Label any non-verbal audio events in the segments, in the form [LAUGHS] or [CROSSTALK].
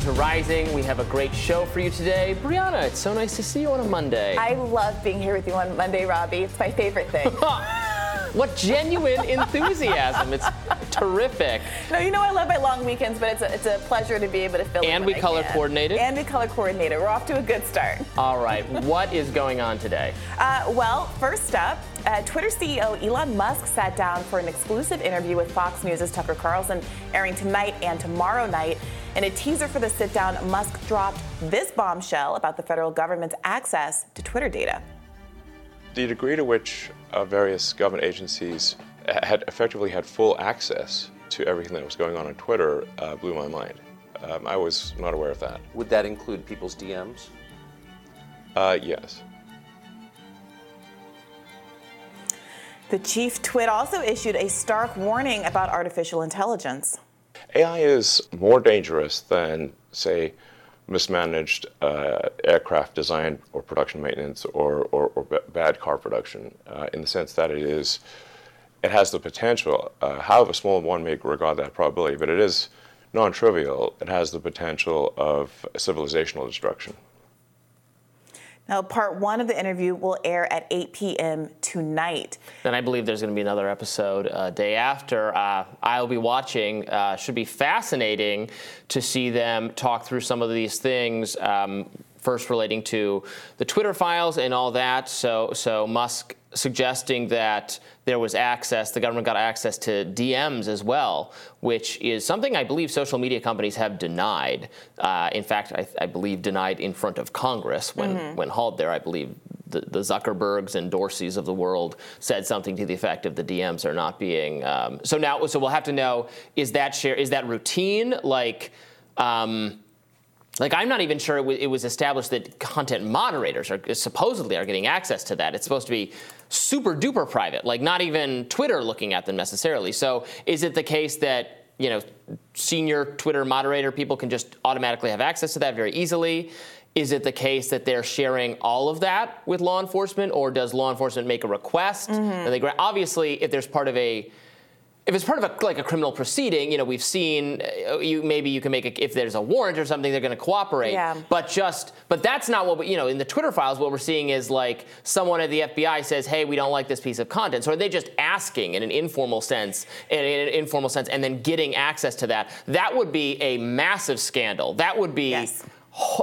to Rising. We have a great show for you today. Briahna, it's so nice to see you on a Monday. I love being here with you on Monday, Robby. It's my favorite thing. [LAUGHS] what genuine enthusiasm. It's terrific. No, you know I love my long weekends, but it's a, it's a pleasure to be able to fill And we color coordinated. And we color coordinated. We're off to a good start. All right, what is going on today? Uh, well, first up, uh, Twitter CEO Elon Musk sat down for an exclusive interview with Fox News' Tucker Carlson, airing tonight and tomorrow night. In a teaser for the sit down, Musk dropped this bombshell about the federal government's access to Twitter data. The degree to which uh, various government agencies had effectively had full access to everything that was going on on Twitter uh, blew my mind. Um, I was not aware of that. Would that include people's DMs? Uh, yes. The chief twit also issued a stark warning about artificial intelligence. AI is more dangerous than, say, mismanaged uh, aircraft design or production maintenance or, or, or b- bad car production uh, in the sense that it is it has the potential uh, however small one may regard that probability but it is non-trivial. It has the potential of civilizational destruction now, part one of the interview will air at 8 p.m. tonight. Then I believe there's going to be another episode uh, day after. Uh, I'll be watching. Uh, should be fascinating to see them talk through some of these things. Um, first, relating to the Twitter files and all that. So, so Musk suggesting that there was access, the government got access to DMs as well, which is something I believe social media companies have denied. Uh, in fact, I, I, believe denied in front of Congress when, mm-hmm. when hauled there. I believe the, the, Zuckerbergs and Dorseys of the world said something to the effect of the DMs are not being. Um, so now, so we'll have to know is that share is that routine like. Um, like I'm not even sure it, w- it, was established that content moderators are supposedly are getting access to that. It's supposed to be super duper private, like not even Twitter looking at them necessarily. So is it the case that you know senior Twitter moderator people can just automatically have access to that very easily? Is it the case that they're sharing all of that with law enforcement, or does law enforcement make a request? Mm-hmm. And they obviously, if there's part of a if it's part of a, like a criminal proceeding, you know, we've seen uh, you maybe you can make a, if there's a warrant or something, they're going to cooperate. Yeah. But just but that's not what we, you know in the Twitter files. What we're seeing is like someone at the FBI says, "Hey, we don't like this piece of content." So are they just asking in an informal sense, in, in an informal sense, and then getting access to that? That would be a massive scandal. That would be. Yes.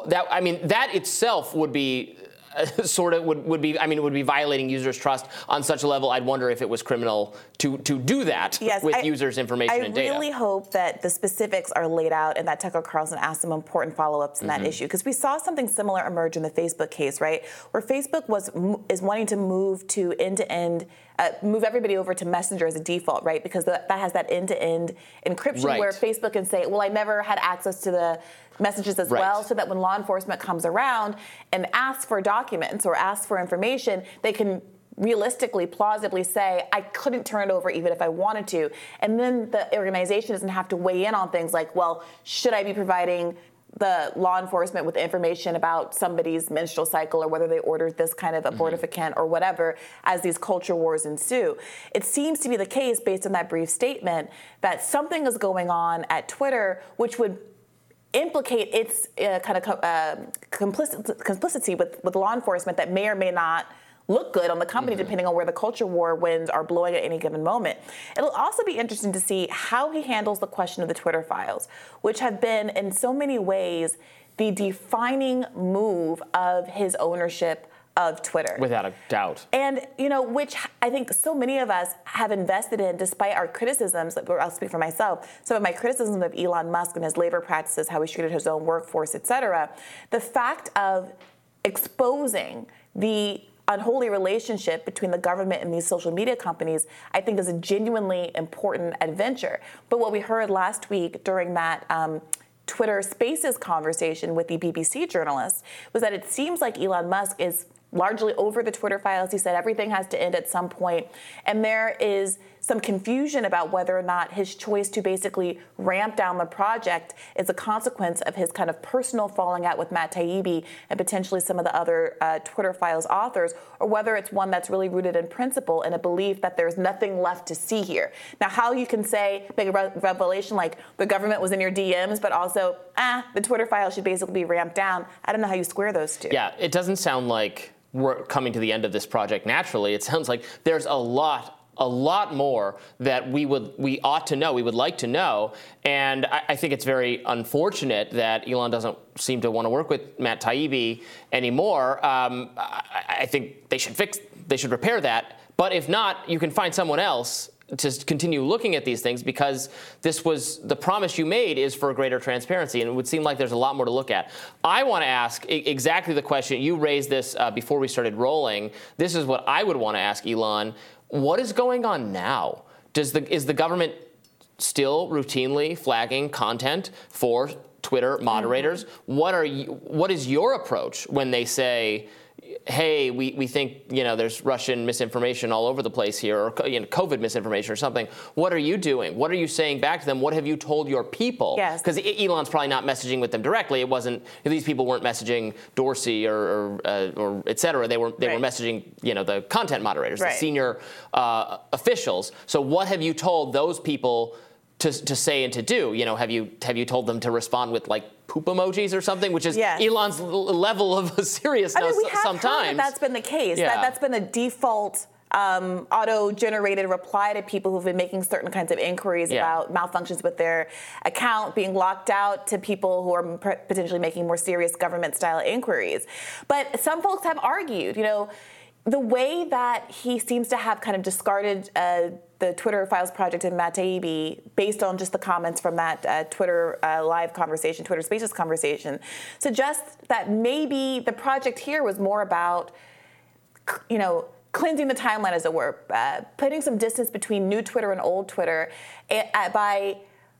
That I mean, that itself would be [LAUGHS] sort of would, would be I mean it would be violating users' trust on such a level. I'd wonder if it was criminal to to do that yes, with I, users' information I and data. I really hope that the specifics are laid out and that Tucker Carlson asked some important follow-ups in mm-hmm. that issue because we saw something similar emerge in the Facebook case, right? Where Facebook was is wanting to move to end-to-end uh, move everybody over to Messenger as a default, right? Because that, that has that end-to-end encryption right. where Facebook can say, well, I never had access to the messages as right. well, so that when law enforcement comes around and asks for documents or asks for information, they can realistically, plausibly say, I couldn't turn it over even if I wanted to. And then the organization doesn't have to weigh in on things like, well, should I be providing the law enforcement with information about somebody's menstrual cycle or whether they ordered this kind of abortifacient mm-hmm. or whatever as these culture wars ensue. It seems to be the case, based on that brief statement, that something is going on at Twitter which would implicate its uh, kind of uh, complicit- complicity with, with law enforcement that may or may not look good on the company mm-hmm. depending on where the culture war winds are blowing at any given moment. It'll also be interesting to see how he handles the question of the Twitter files, which have been in so many ways the defining move of his ownership of Twitter. Without a doubt. And, you know, which I think so many of us have invested in despite our criticisms, I'll speak for myself, some of my criticisms of Elon Musk and his labor practices, how he treated his own workforce, et cetera. The fact of exposing the unholy relationship between the government and these social media companies, I think is a genuinely important adventure. But what we heard last week during that um, Twitter Spaces conversation with the BBC journalist was that it seems like Elon Musk is largely over the Twitter files. He said everything has to end at some point. And there is some confusion about whether or not his choice to basically ramp down the project is a consequence of his kind of personal falling out with Matt Taibbi and potentially some of the other uh, Twitter files authors, or whether it's one that's really rooted in principle and a belief that there's nothing left to see here. Now, how you can say, a re- revelation like the government was in your DMs, but also, ah, the Twitter files should basically be ramped down, I don't know how you square those two. Yeah, it doesn't sound like we're coming to the end of this project naturally. It sounds like there's a lot a lot more that we would we ought to know, we would like to know, and I, I, think it's very unfortunate that Elon doesn't seem to want to work with Matt Taibbi anymore. Um, I, I, think they should fix, they should repair that. But if not, you can find someone else to continue looking at these things because this was the promise you made is for greater transparency, and it would seem like there's a lot more to look at. I want to ask exactly the question you raised this uh, before we started rolling. This is what I would want to ask Elon: What is going on now? Does the is the government still routinely flagging content for Twitter moderators? Mm-hmm. What are you, what is your approach when they say? Hey, we, we think you know there's Russian misinformation all over the place here, or you know, COVID misinformation or something. What are you doing? What are you saying back to them? What have you told your people? Yes. Because Elon's probably not messaging with them directly. It wasn't these people weren't messaging Dorsey or or, uh, or et cetera. They were they right. were messaging you know the content moderators, right. the senior uh, officials. So what have you told those people? to, to say and to do. You know, have you have you told them to respond with like poop emojis or something, which is yes. Elon's level of [LAUGHS] seriousness I mean, we have sometimes. That that's been the case. Yeah. That, that's been the default um, auto-generated reply to people who've been making certain kinds of inquiries yeah. about malfunctions with their account being locked out to people who are potentially making more serious government-style inquiries. But some folks have argued, you know, the way that he seems to have kind of discarded uh, the Twitter Files project and Matt Taibbi based on just the comments from that uh, Twitter uh, live conversation, Twitter Spaces conversation, suggests that maybe the project here was more about, you know, cleansing the timeline, as it were, uh, putting some distance between new Twitter and old Twitter eh, by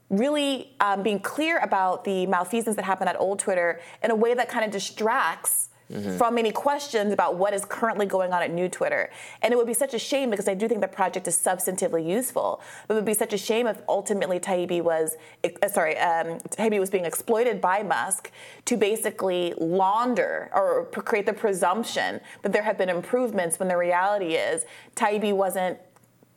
really um, being clear about the malfeasance that happened at old Twitter in a way that kind of distracts Mm-hmm. from any questions about what is currently going on at New Twitter. And it would be such a shame because I do think the project is substantively useful. But it would be such a shame if ultimately Taibbi was, uh, sorry, um, Taibbi was being exploited by Musk to basically launder or create the presumption that there have been improvements when the reality is Taibbi wasn't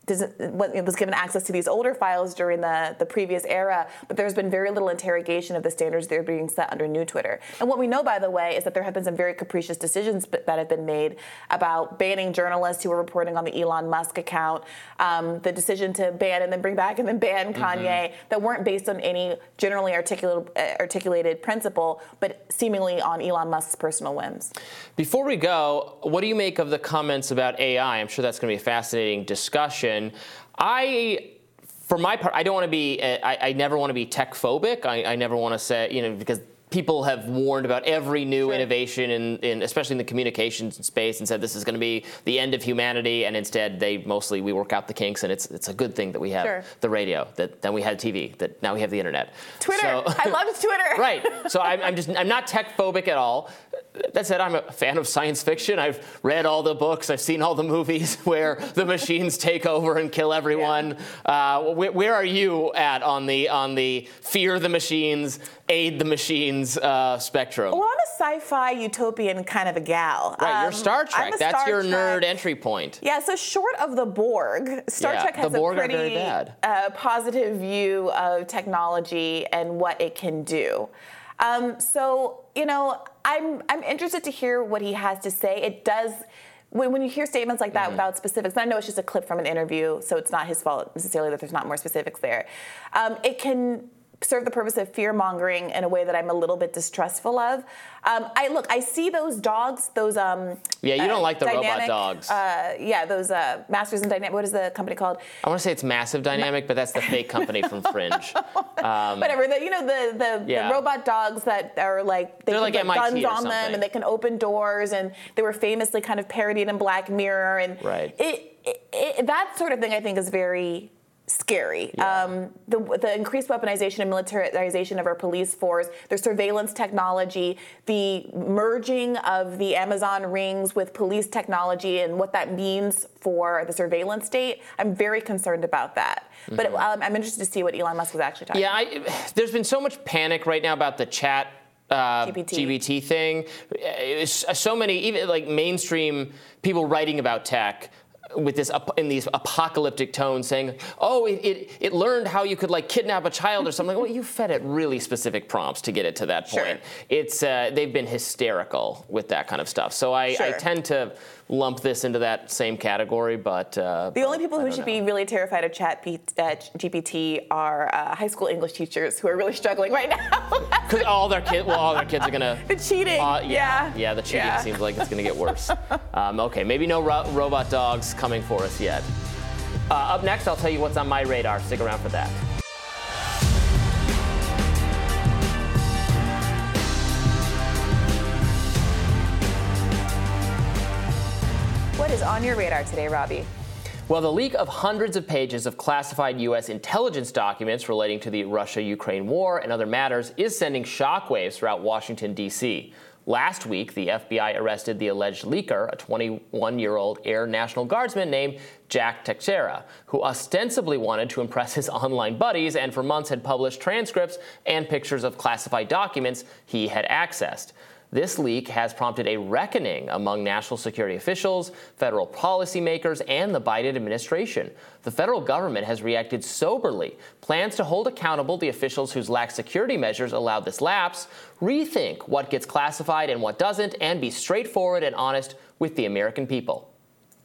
was given access to these older files during the, the previous era, but there's been very little interrogation of the standards that are being set under new Twitter. And what we know, by the way, is that there have been some very capricious decisions that have been made about banning journalists who were reporting on the Elon Musk account, um, the decision to ban and then bring back and then ban mm-hmm. Kanye that weren't based on any generally uh, articulated principle, but seemingly on Elon Musk's personal whims. Before we go, what do you make of the comments about AI? I'm sure that's going to be a fascinating discussion. I for my part, I don't want to be. Eh, I, I never want to be tech phobic. I, I never want to say, you know, because people have warned about every new sure. innovation in, in, especially in the communications space and said this is going to be the end of humanity and instead they mostly we work out the kinks and it's it's a good thing that we have sure. the radio that then we had TV that now we have the internet Twitter so, [LAUGHS] I love Twitter [LAUGHS] right so I'm, I'm just I'm not tech phobic at all that said, I'm a fan of science fiction. I've read all the books. I've seen all the movies [LAUGHS] where the machines take over and kill everyone. Yeah. Uh, where, where, are you at on the on the fear the machines, aid the machines uh, spectrum? Well, I'm a sci-fi utopian kind of a gal. Right, um, you're Star Trek. That's Star your Trek. nerd entry point. Yeah. So short of the Borg, Star yeah, Trek has a pretty uh, positive view of technology and what it can do. Um, so you know, I'm I'm interested to hear what he has to say. It does when, when you hear statements like that mm-hmm. without specifics, I know it's just a clip from an interview, so it's not his fault necessarily that there's not more specifics there. Um, it can serve the purpose of fear mongering in a way that I'm a little bit distrustful of. Um, I look, I see those dogs, those um. Yeah, you don't uh, like the dynamic, robot dogs. Uh, yeah, those uh, Masters and Dynamic. What is the company called? I want to say it's Massive Dynamic, but that's the fake company from [LAUGHS] Fringe. Um, Whatever. The, you know the the, yeah. the, robot dogs that are like they are like guns on them and they can open doors and they were famously kind of parodied in Black Mirror and right. It, it, it, that sort of thing I think is very scary. Yeah. Um, the, the, increased weaponization and militarization of our police force, the surveillance technology, the merging of the Amazon rings with police technology and what that means for the surveillance state, I'm very concerned about that. Mm-hmm. But um, I'm interested to see what Elon Musk was actually talking yeah, about. Yeah, there's been so much panic right now about the chat uh, GPT. GPT. thing. It's so many, even like mainstream people writing about tech with this in these apocalyptic tones saying, "Oh, it, it, it, learned how you could like kidnap a child or something." well, you fed it really specific prompts to get it to that point. Sure. It's uh, they've been hysterical with that kind of stuff. So I, sure. I tend to lump this into that same category, but uh, the only people who should know. be really terrified of Chat P- uh, GPT are uh, high school English teachers who are really struggling right now. [LAUGHS] Because all their kids, well, all their kids are gonna [LAUGHS] the cheating. Uh, yeah, yeah, yeah, the cheating yeah. seems like it's gonna get [LAUGHS] worse. um, okay, maybe no ro- robot dogs coming for us yet. Uh, up next, I'll tell you what's on my radar. Stick around for that. What is on your radar today, Robby? Well, the leak of hundreds of pages of classified U.S. intelligence documents relating to the Russia Ukraine war and other matters is sending shockwaves throughout Washington, D.C. Last week, the FBI arrested the alleged leaker, a 21 year old Air National Guardsman named Jack Teixeira, who ostensibly wanted to impress his [LAUGHS] online buddies and for months had published transcripts and pictures of classified documents he had accessed. This leak has prompted a reckoning among national security officials, federal policymakers, and the Biden administration. The federal government has reacted soberly, plans to hold accountable the officials whose lax security measures allowed this lapse, rethink what gets classified and what doesn't, and be straightforward and honest with the American people.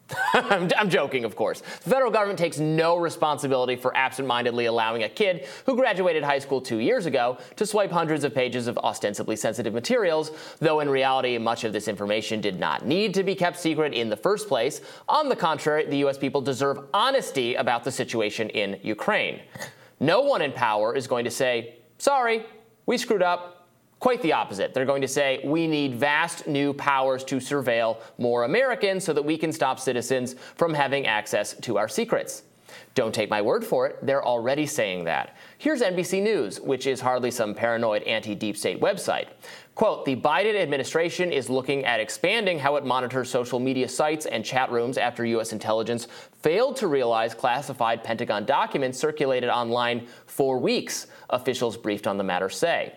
[LAUGHS] I'm, joking, of course. The federal government takes no responsibility for absentmindedly allowing a kid who graduated high school two years ago to swipe hundreds of pages of ostensibly sensitive materials, though in reality, much of this information did not need to be kept secret in the first place. On the contrary, the U.S. people deserve honesty about the situation in Ukraine. No one in power is going to say, sorry, we screwed up, Quite the opposite. They're going to say, we need vast new powers to surveil more Americans so that we can stop citizens from having access to our secrets. Don't take my word for it, they're already saying that. Here's NBC News, which is hardly some paranoid anti deep state website. Quote The Biden administration is looking at expanding how it monitors social media sites and chat rooms after U.S. intelligence failed to realize classified Pentagon documents circulated online for weeks, officials briefed on the matter say.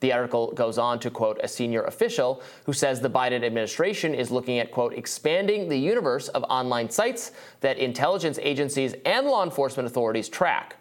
The article goes on to quote a senior official who says the Biden administration is looking at, quote, expanding the universe of online sites that intelligence agencies and law enforcement authorities track.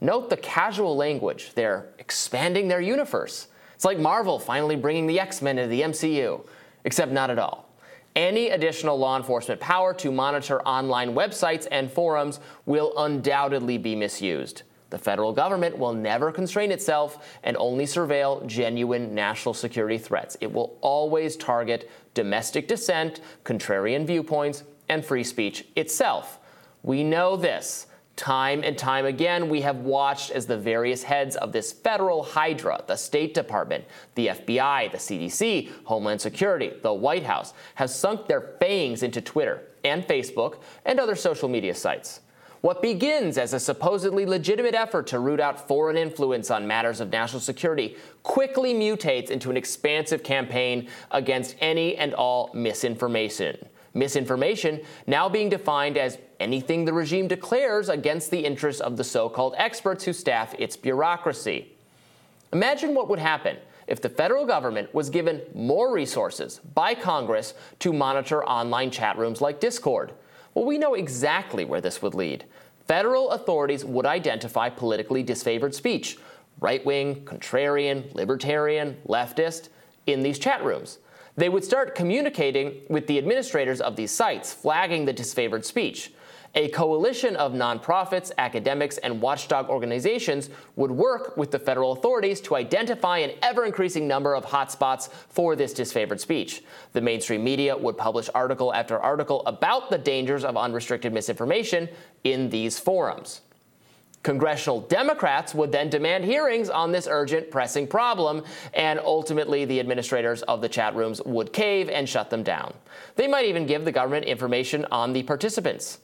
Note the casual language. They're expanding their universe. It's like Marvel finally bringing the X Men into the MCU, except not at all. Any additional law enforcement power to monitor online websites and forums will undoubtedly be misused. The federal government will never constrain itself and only surveil genuine national security threats. It will always target domestic dissent, contrarian viewpoints, and free speech itself. We know this. Time and time again, we have watched as the various heads of this federal hydra, the State Department, the FBI, the CDC, Homeland Security, the White House, have sunk their fangs into Twitter and Facebook and other social media sites. What begins as a supposedly legitimate effort to root out foreign influence on matters of national security quickly mutates into an expansive campaign against any and all misinformation. Misinformation now being defined as anything the regime declares against the interests of the so called experts who staff its bureaucracy. Imagine what would happen if the federal government was given more resources by Congress to monitor online chat rooms like Discord. Well, we know exactly where this would lead. Federal authorities would identify politically disfavored speech, right wing, contrarian, libertarian, leftist, in these chat rooms. They would start communicating with the administrators of these sites, flagging the disfavored speech. A coalition of nonprofits, academics, and watchdog organizations would work with the federal authorities to identify an ever increasing number of hotspots for this disfavored speech. The mainstream media would publish article after article about the dangers of unrestricted misinformation in these forums. Congressional Democrats would then demand hearings on this urgent, pressing problem, and ultimately the administrators of the chat rooms would cave and shut them down. They might even give the government information on the participants.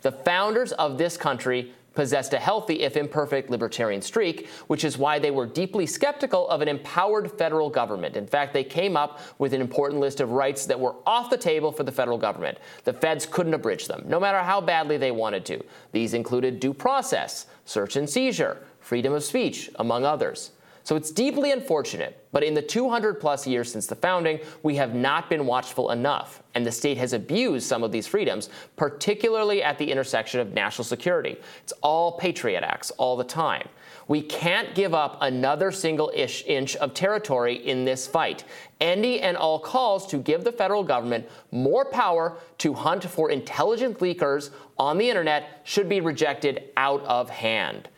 The founders of this country possessed a healthy, if imperfect, libertarian streak, which is why they were deeply skeptical of an empowered federal government. In fact, they came up with an important list of rights that were off the table for the federal government. The feds couldn't abridge them, no matter how badly they wanted to. These included due process, search and seizure, freedom of speech, among others. So it's deeply unfortunate, but in the 200 plus years since the founding, we have not been watchful enough, and the state has abused some of these freedoms, particularly at the intersection of national security. It's all Patriot Acts all the time. We can't give up another single inch of territory in this fight. Any and all calls to give the federal government more power to hunt for intelligent leakers on the internet should be rejected out of hand.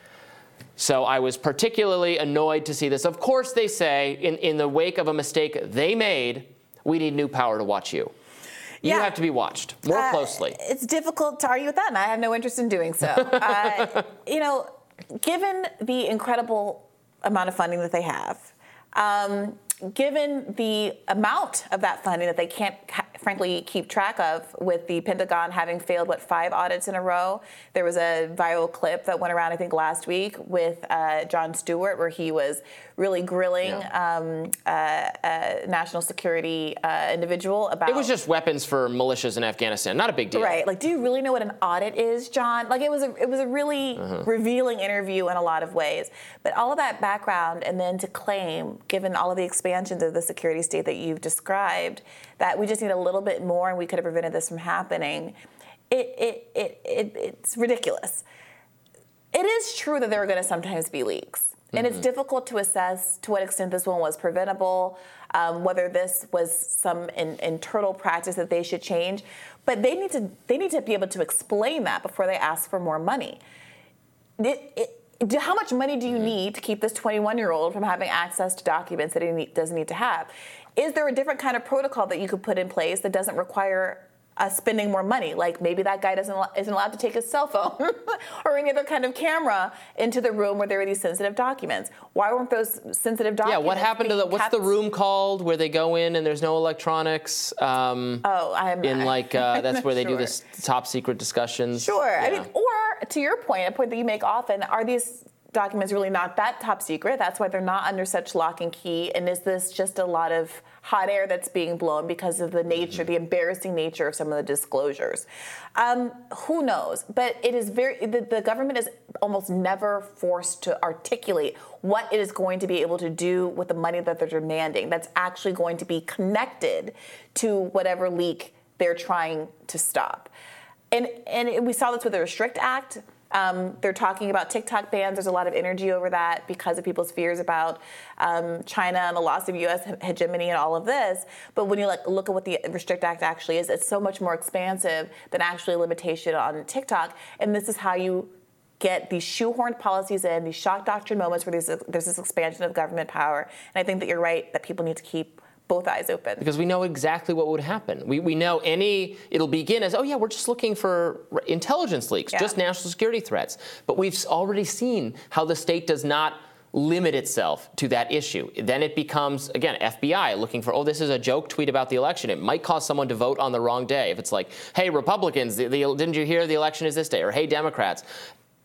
So I was particularly annoyed to see this. Of course, they say in, in the wake of a mistake they made, we need new power to watch you. You Yeah. have to be watched more Uh, closely. It's difficult to argue with that, and I have no interest in doing so. [LAUGHS] uh, you know, given the incredible amount of funding that they have, um, given the amount of that funding that they can't, ha- frankly, keep track of, with the Pentagon having failed what five audits in a row, there was a viral clip that went around I think last week with uh, Jon Stewart where he was really grilling Yeah. um, uh, a national security uh, individual about It was just weapons for militias in Afghanistan. Not a big deal. Right. Like, do you really know what an audit is, John? Like, it was a it was a really Uh-huh. revealing interview in a lot of ways. But all of that background, and then to claim, given all of the expansions of the security state that you've described, that we just need a little bit more, and we could have prevented this from happening. It it it, it it's ridiculous. It is true that there are going to sometimes be leaks. And it's difficult to assess to what extent this one was preventable, um, whether this was some in, internal practice that they should change. But they need to they need to be able to explain that before they ask for more money. It, it, how much money do you need to keep this 21 year old from having access to documents that he doesn't need to have? Is there a different kind of protocol that you could put in place that doesn't require us spending more money? Like maybe that guy doesn't isn't allowed to take his cell phone [LAUGHS] or any other kind of camera into the room where there are these sensitive documents. Why weren't those sensitive documents? Yeah, what happened to the, what's the room called where they go in and there's no electronics? Um, Oh, I'm in like, [LAUGHS] uh, that's where they do this top secret discussions. Sure. I mean, or to your point, a point that you make often, are these documents really not that top secret? That's why they're not under such lock and key. And is this just a lot of hot air that's being blown because of the nature, the embarrassing nature of some of the disclosures? Um, who knows? But it is very, the, the government is almost never forced to articulate what it is going to be able to do with the money that they're demanding that's actually going to be connected to whatever leak they're trying to stop. And and we saw this with the Restrict Act. Um, they're talking about TikTok bans. There's a lot of energy over that because of people's fears about um, China and the loss of U.S. hegemony and all of this. But when you like, look at what the Restrict Act actually is, it's so much more expansive than actually a limitation on TikTok. And this is how you get these shoehorned policies in, these shock doctrine moments where there's, there's this expansion of government power. And I think that you're right that people need to keep both eyes open. because we know exactly what would happen. We, we know any, it'll begin as, oh yeah, we're just looking for intelligence leaks, Yeah. just national security threats. But we've already seen how the state does not limit itself to that issue. Then it becomes, again, FBI looking for, oh, this is a joke tweet about the election. It might cause someone to vote on the wrong day. If it's like, hey, Republicans, the, the, didn't you hear the election is this day? Or hey, Democrats.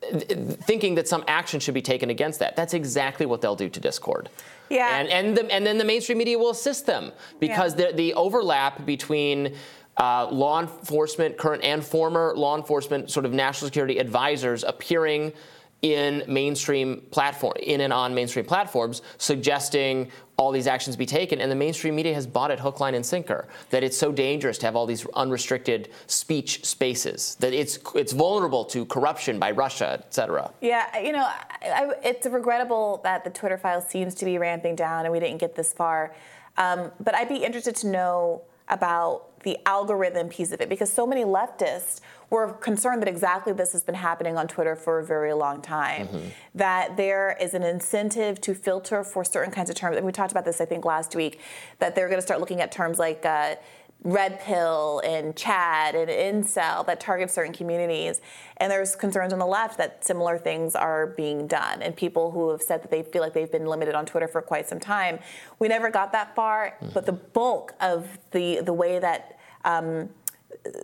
Thinking that some action should be taken against that. That's exactly what they'll do to Discord. Yeah. And and the, and then the mainstream media will assist them because the the overlap between uh, law enforcement, current and former law enforcement, sort of national security advisors appearing in mainstream platform in and on mainstream platforms, suggesting all these actions be taken, and the mainstream media has bought it hook, line, and sinker. That it's so dangerous to have all these unrestricted speech spaces. That it's it's vulnerable to corruption by Russia, et cetera. Yeah, you know, I, I, it's regrettable that the Twitter file seems to be ramping down and we didn't get this far. Um, but I'd be interested to know about the algorithm piece of it because so many leftists were concerned that exactly this has been happening on Twitter for a very long time. That there is an incentive to filter for certain kinds of terms. And we talked about this, I think, last week, that they're going to start looking at terms like. Uh, red pill and Chad and incel that target certain communities. And there's concerns on the left that similar things are being done. And people who have said that they feel like they've been limited on Twitter for quite some time. We never got that far, but the bulk of the the way that um,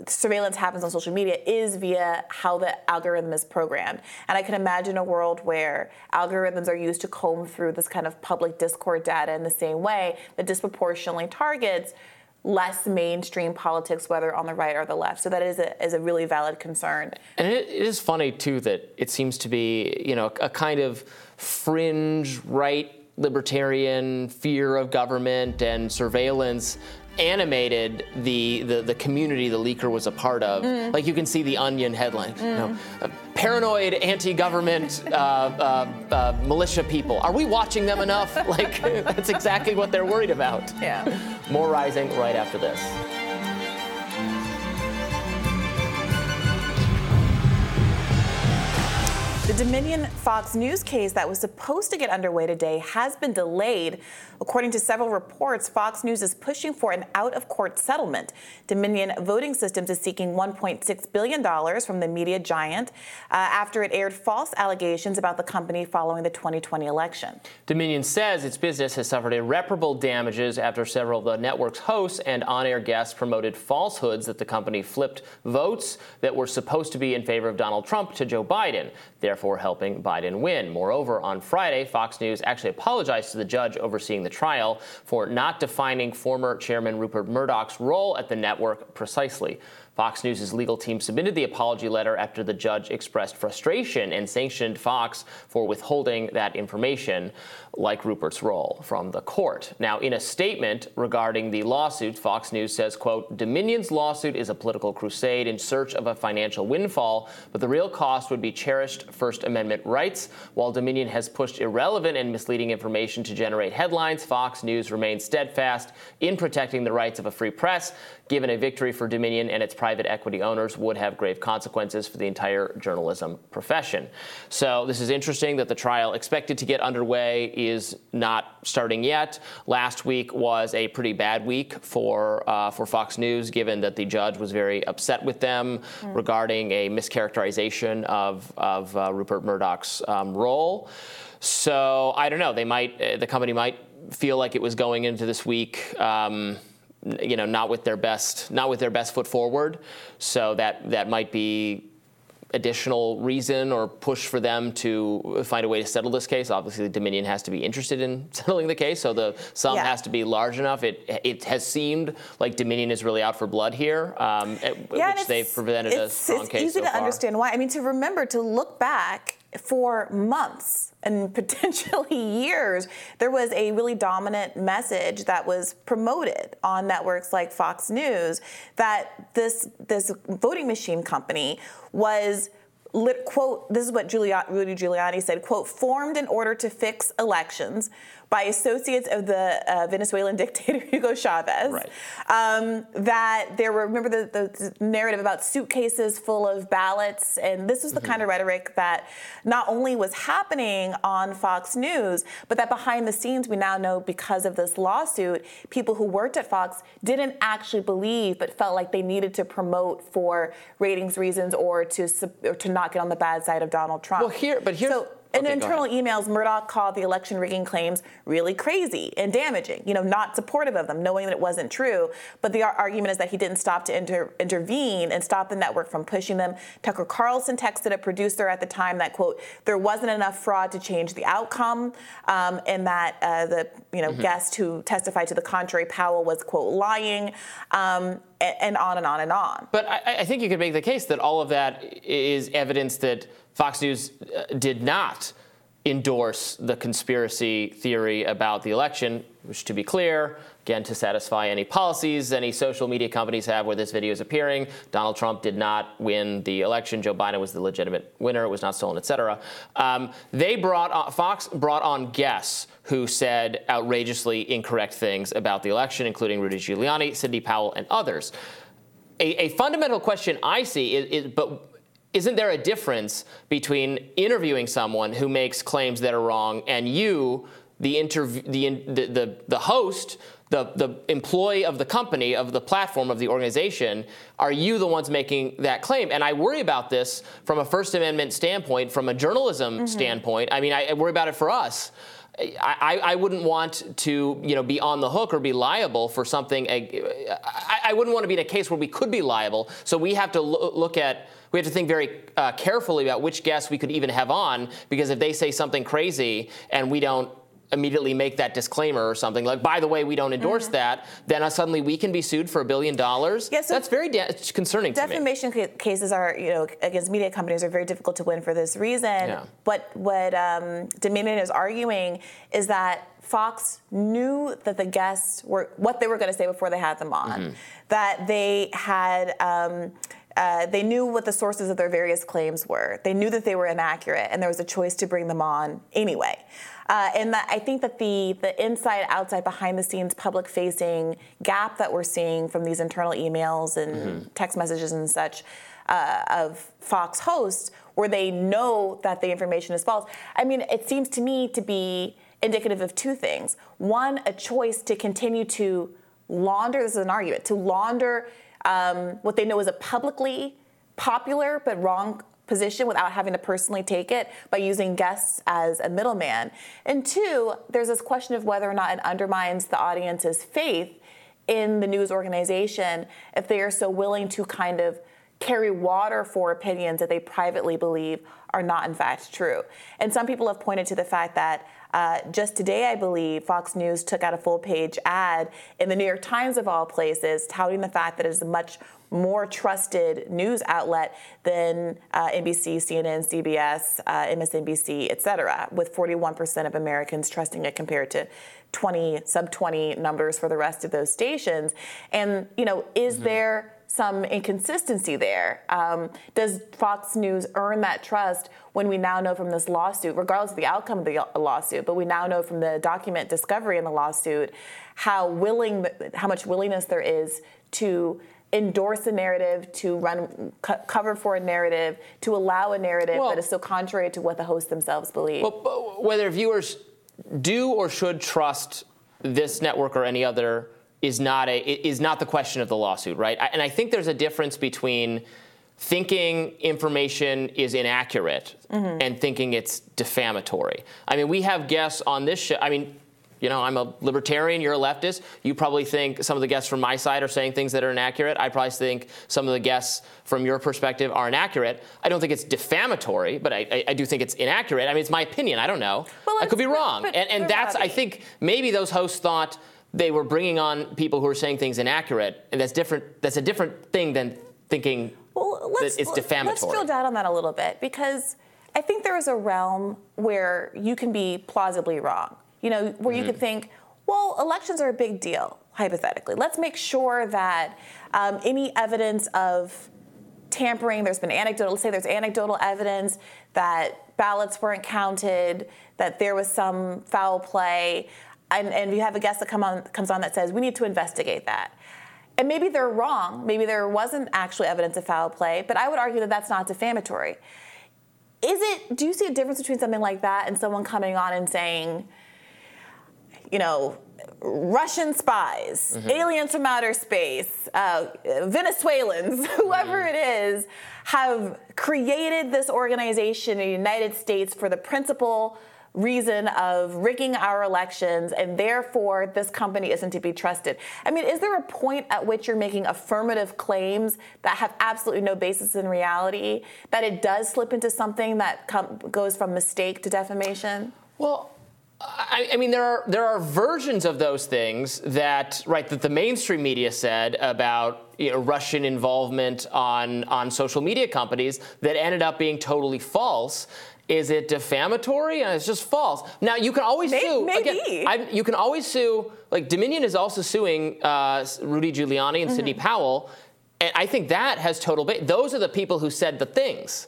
surveillance happens on social media is via how the algorithm is programmed. And I can imagine a world where algorithms are used to comb through this kind of public discord data in the same way that disproportionately targets less mainstream politics, whether on the right or the left. So that is a, is a really valid concern. And it, it is funny, too, that it seems to be, you know, a kind of fringe right libertarian fear of government and surveillance animated the, the, the community the leaker was a part of. Mm. Like you can see the Onion headline, mm. you know, uh, paranoid anti-government uh, uh, uh, militia people. Are we watching them enough? [LAUGHS] like [LAUGHS] that's exactly what they're worried about. Yeah. More rising right after this. The Dominion Fox News case that was supposed to get underway today has been delayed. According to several reports, Fox News is pushing for an out of court settlement. Dominion Voting Systems is seeking $1.6 billion from the media giant uh, after it aired false allegations about the company following the 2020 election. Dominion says its business has suffered irreparable damages after several of the network's hosts and on air guests promoted falsehoods that the company flipped votes that were supposed to be in favor of Donald Trump to Joe Biden therefore helping Biden win. Moreover, on Friday, Fox News actually apologized to the judge overseeing the trial for not defining former chairman Rupert Murdoch's role at the network precisely. Fox News' legal team submitted the apology letter after the judge expressed frustration and sanctioned Fox for withholding that information, like Rupert's role, from the court. Now, in a statement regarding the lawsuit, Fox News says, quote, Dominion's lawsuit is a political crusade in search of a financial windfall, but the real cost would be cherished First Amendment rights. While Dominion has pushed irrelevant and misleading information to generate headlines, Fox News remains steadfast in protecting the rights of a free press given a victory for Dominion and its private equity owners would have grave consequences for the entire journalism profession. So this is interesting that the trial expected to get underway is not starting yet. Last week was a pretty bad week for uh, for Fox News, given that the judge was very upset with them mm. regarding a mischaracterization of of uh, Rupert Murdoch's um, role. So I don't know. They might uh, the company might feel like it was going into this week. Um, you know, not with their best, not with their best foot forward. So that that might be additional reason or push for them to find a way to settle this case. Obviously, Dominion has to be interested in [LAUGHS] settling the case, so the sum yeah. has to be large enough. It it has seemed like Dominion is really out for blood here, um, yeah, which they've prevented a strong it's case. It's easy so to far. understand why. I mean, to remember to look back for months and [LAUGHS] potentially years, there was a really dominant message that was promoted on networks like Fox News that this this voting machine company was quote this is what Giuliani, Rudy Giuliani said quote formed in order to fix elections by associates of the uh, Venezuelan [LAUGHS] dictator Hugo Chavez. Right. Um, that there were, remember the, the, narrative about suitcases full of ballots, and this was the mm-hmm. kind of rhetoric that not only was happening on Fox News, but that behind the scenes, we now know because of this lawsuit, people who worked at Fox didn't actually believe, but felt like they needed to promote for ratings reasons or to or to not get on the bad side of Donald Trump. Well, here, but here's. So, in okay, internal emails, Murdoch called the election rigging claims really crazy and damaging, you know, not supportive of them, knowing that it wasn't true. But the argument is that he didn't stop to inter- intervene and stop the network from pushing them. Tucker Carlson texted a producer at the time that, quote, there wasn't enough fraud to change the outcome, um, and that uh, the, you know, mm-hmm. guest who testified to the contrary, Powell, was, quote, lying. Um, and on and on and on. But I, I think you could make the case that all of that is evidence that Fox News uh, did not endorse the conspiracy theory about the election, which, to be clear, again, to satisfy any policies any social media companies have where this video is appearing, Donald Trump did not win the election. Joe Biden was the legitimate winner. It was not stolen, et cetera. Um, they brought on, Fox brought on guests who said outrageously incorrect things about the election, including Rudy Giuliani, Sidney Powell, and others. A, a fundamental question I see is, is but isn't there a difference between interviewing someone who makes claims that are wrong and you, the, the, the, the, the host, the, the employee of the company, of the platform, of the organization, are you the ones making that claim? And I worry about this from a First Amendment standpoint, from a journalism mm-hmm. standpoint. I mean, I, I worry about it for us I, I wouldn't want to, you know, be on the hook or be liable for something. I, I wouldn't want to be in a case where we could be liable. So we have to lo- look at, we have to think very uh, carefully about which guests we could even have on, because if they say something crazy and we don't immediately make that disclaimer or something like, by the way, we don't endorse mm-hmm. that, then uh, suddenly we can be sued for a billion dollars. Yeah, so That's very da- concerning defamation ca- cases are, you know, against media companies are very difficult to win for this reason. Yeah. But what um, Dominion is arguing is that Fox knew that the guests were what they were going to say before they had them on, mm-hmm. that they had. Um, uh, they knew what the sources of their various claims were. They knew that they were inaccurate, and there was a choice to bring them on anyway. Uh, and that I think that the the inside, outside, behind the scenes, public facing gap that we're seeing from these internal emails and mm-hmm. text messages and such uh, of Fox hosts, where they know that the information is false. I mean, it seems to me to be indicative of two things. One, a choice to continue to launder. This is an argument to launder um, what they know is a publicly popular but wrong position without having to personally take it by using guests as a middleman. And two, there's this question of whether or not it undermines the audience's faith in the news organization if they are so willing to kind of carry water for opinions that they privately believe are not in fact true. And some people have pointed to the fact that uh, just today, I believe, Fox News took out a full page ad in the New York Times, of all places, touting the fact that it is a much more trusted news outlet than uh, NBC, CNN, CBS, uh, MSNBC, et cetera, with 41% of Americans trusting it compared to 20, sub 20 numbers for the rest of those stations. And, you know, is mm-hmm. there some inconsistency there. Um, does Fox News earn that trust when we now know from this lawsuit, regardless of the outcome of the lawsuit, but we now know from the document discovery in the lawsuit how willing, how much willingness there is to endorse a narrative, to run co- cover for a narrative, to allow a narrative well, that is so contrary to what the hosts themselves believe. Well, whether viewers do or should trust this network or any other is not a is not the question of the lawsuit, right? And I think there's a difference between thinking information is inaccurate mm-hmm. and thinking it's defamatory. I mean, we have guests on this show. I mean, you know, I'm a libertarian, you're a leftist. You probably think some of the guests from my side are saying things that are inaccurate. I probably think some of the guests from your perspective are inaccurate. I don't think it's defamatory, but I, I, I do think it's inaccurate. I mean, it's my opinion. I don't know. Well, I could be wrong. But, and and that's, I think, maybe those hosts thought they were bringing on people who were saying things inaccurate, and that's different. That's a different thing than thinking well, that it's defamatory. Let's drill down on that a little bit because I think there is a realm where you can be plausibly wrong. You know, where mm-hmm. you could think, well, elections are a big deal, hypothetically. Let's make sure that um, any evidence of tampering, there's been anecdotal, let's say there's anecdotal evidence that ballots weren't counted, that there was some foul play and, and you have a guest that come on, comes on that says, we need to investigate that. And maybe they're wrong. Maybe there wasn't actually evidence of foul play, but I would argue that that's not defamatory. Is it, do you see a difference between something like that and someone coming on and saying, you know, Russian spies, mm-hmm. aliens from outer space, uh, Venezuelans, [LAUGHS] whoever mm-hmm. it is, have created this organization in the United States for the principal reason of rigging our elections and therefore this company isn't to be trusted. I mean, is there a point at which you're making affirmative claims that have absolutely no basis in reality that it does slip into something that com- goes from mistake to defamation? Well, I, I, mean, there are there are versions of those things that right that the mainstream media said about you know, Russian involvement on on social media companies that ended up being totally false. Is it defamatory? And it's just false. Now you can always maybe, sue. Maybe. Again, I, you can always sue. Like Dominion is also suing uh, Rudy Giuliani and mm-hmm. Sidney Powell, and I think that has total. Ba- those are the people who said the things.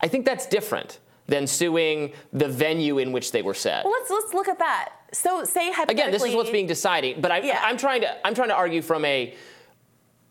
I think that's different than suing the venue in which they were said. Well, let's let's look at that. So say hypothetically. Again, this is what's being decided, but I, yeah. I'm trying to I'm trying to argue from a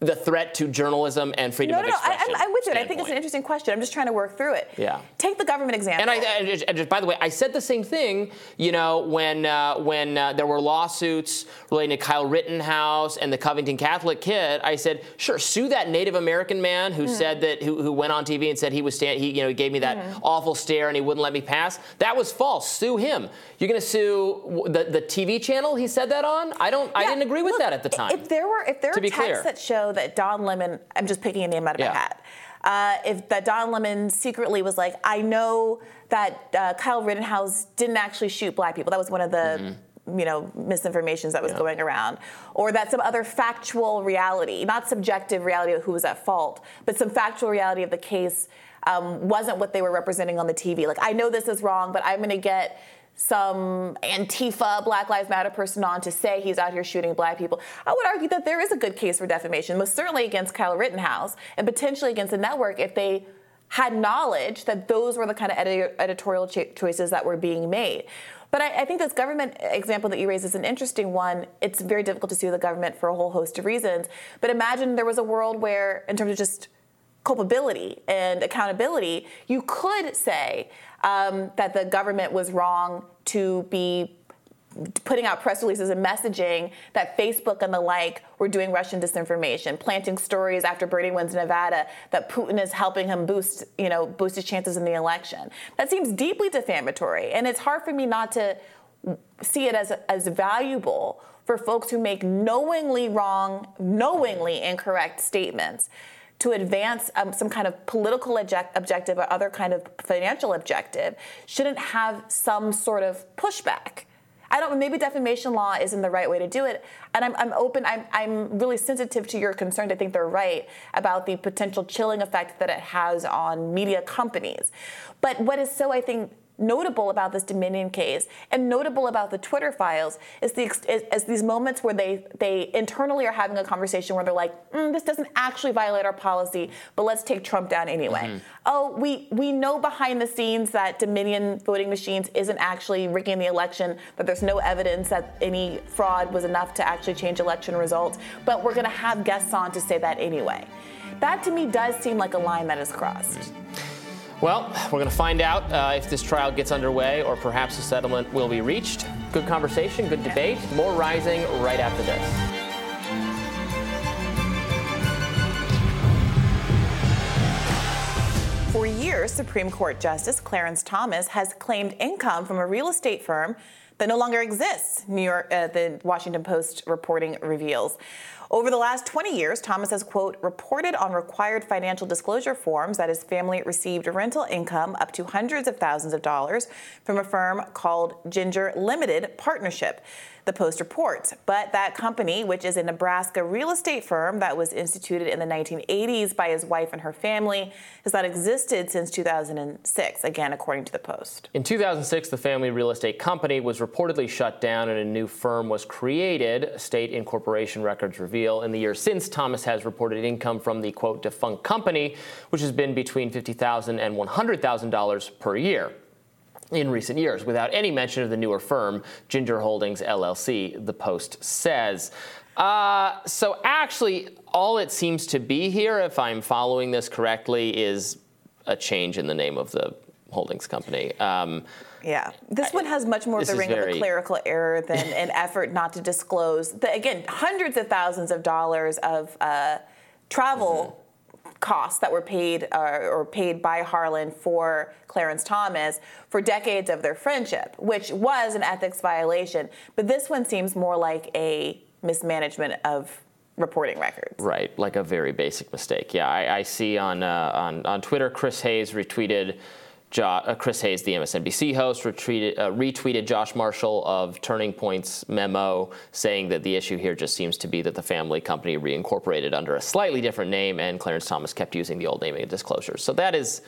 the threat to journalism and freedom No, of no, no. I, expression. I'm, I'm with you. I think it's an interesting question. I'm just trying to work through it. Yeah. Take the government example. And I, and just, just- by the way, I said the same thing. You know, when uh, when uh, there were lawsuits relating to Kyle Rittenhouse and the Covington Catholic kid, I said, sure, sue that Native American man who said that who, who went on TV and said he was stand, he you know he gave me that awful stare and he wouldn't let me pass. That was false. Sue him. You're going to sue the the TV channel he said that on? I don't. I didn't agree with look, that at the time. If there were if there be texts clear. that show that Don Lemon, I'm just picking a name out of Yeah. a hat. Uh, if that Don Lemon secretly was like, I know that uh, Kyle Rittenhouse didn't actually shoot black people. That was one of the you know misinformations that was Mm-hmm. Yeah. going around, or that some other factual reality, not subjective reality of who was at fault, but some factual reality of the case um, wasn't what they were representing on the TV. Like I know this is wrong, but I'm going to get some Antifa, Black Lives Matter person on to say he's out here shooting black people. I would argue that there is a good case for defamation, most certainly against Kyle Rittenhouse and potentially against the network if they had knowledge that those were the kind of edi- editorial cho- choices that were being made. But I, I think this government example that you raised is an interesting one. It's very difficult to sue the government for a whole host of reasons. But imagine there was a world where, in terms of just culpability and accountability, you could say um, that the government was wrong to be putting out press releases and messaging that Facebook and the like were doing Russian disinformation, planting stories after Bernie wins Nevada that Putin is helping him boost, you know, boost his chances in the election. That seems deeply defamatory, and it's hard for me not to see it as as valuable for folks who make knowingly wrong, knowingly incorrect statements to advance um, some kind of political object- objective or other kind of financial objective shouldn't have some sort of pushback. I don't. Maybe defamation law isn't the right way to do it, and I'm, I'm open. I'm, I'm really sensitive to your concern. I think they're right about the potential chilling effect that it has on media companies. But what is so, I think, notable about this Dominion case and notable about the Twitter files is the ex- is, is these moments where they they internally are having a conversation where they're like, mm, this doesn't actually violate our policy, but let's take Trump down anyway. Oh, we we know behind the scenes that Dominion voting machines isn't actually rigging the election, that there's no evidence that any fraud was enough to actually change election results, but we're going to have guests on to say that anyway. That to me does seem like a line that is crossed. Well, we're going to find out uh, if this trial gets underway or perhaps a settlement will be reached. Good conversation, good debate. More rising right after this. For years, Supreme Court Justice Clarence Thomas has claimed income from a real estate firm that no longer exists, New York, uh, the Washington Post reporting reveals. Over the last 20 years, Thomas has, quote, reported on required financial disclosure forms that his family received rental income up to hundreds of thousands of dollars from a firm called Ginger Limited Partnership. The Post reports. But that company, which is a Nebraska real estate firm that was instituted in the 1980s by his wife and her family, has not existed since 2006, again, according to the Post. In 2006, the family real estate company was reportedly shut down and a new firm was created, state incorporation records reveal. In the years since, Thomas has reported income from the quote defunct company, which has been between $50,000 and $100,000 per year. In recent years, without any mention of the newer firm, Ginger Holdings LLC, the Post says. Uh, so, actually, all it seems to be here, if I'm following this correctly, is a change in the name of the holdings company. Um, Yeah, this one has much more of the ring of a clerical error than an [LAUGHS] effort not to disclose. The, again, hundreds of thousands of dollars of uh, travel costs that were paid uh, or paid by Harlan for Clarence Thomas for decades of their friendship, which was an ethics violation. But this one seems more like a mismanagement of reporting records. Right, like a very basic mistake. Yeah, I, I see on, uh, on on Twitter, Chris Hayes retweeted. Jo- uh, Chris Hayes, the MSNBC host, retweeted, uh, retweeted Josh Marshall of Talking Points Memo, saying that the issue here just seems to be that the family company reincorporated under a slightly different name, and Clarence Thomas kept using the old name in disclosures. So that is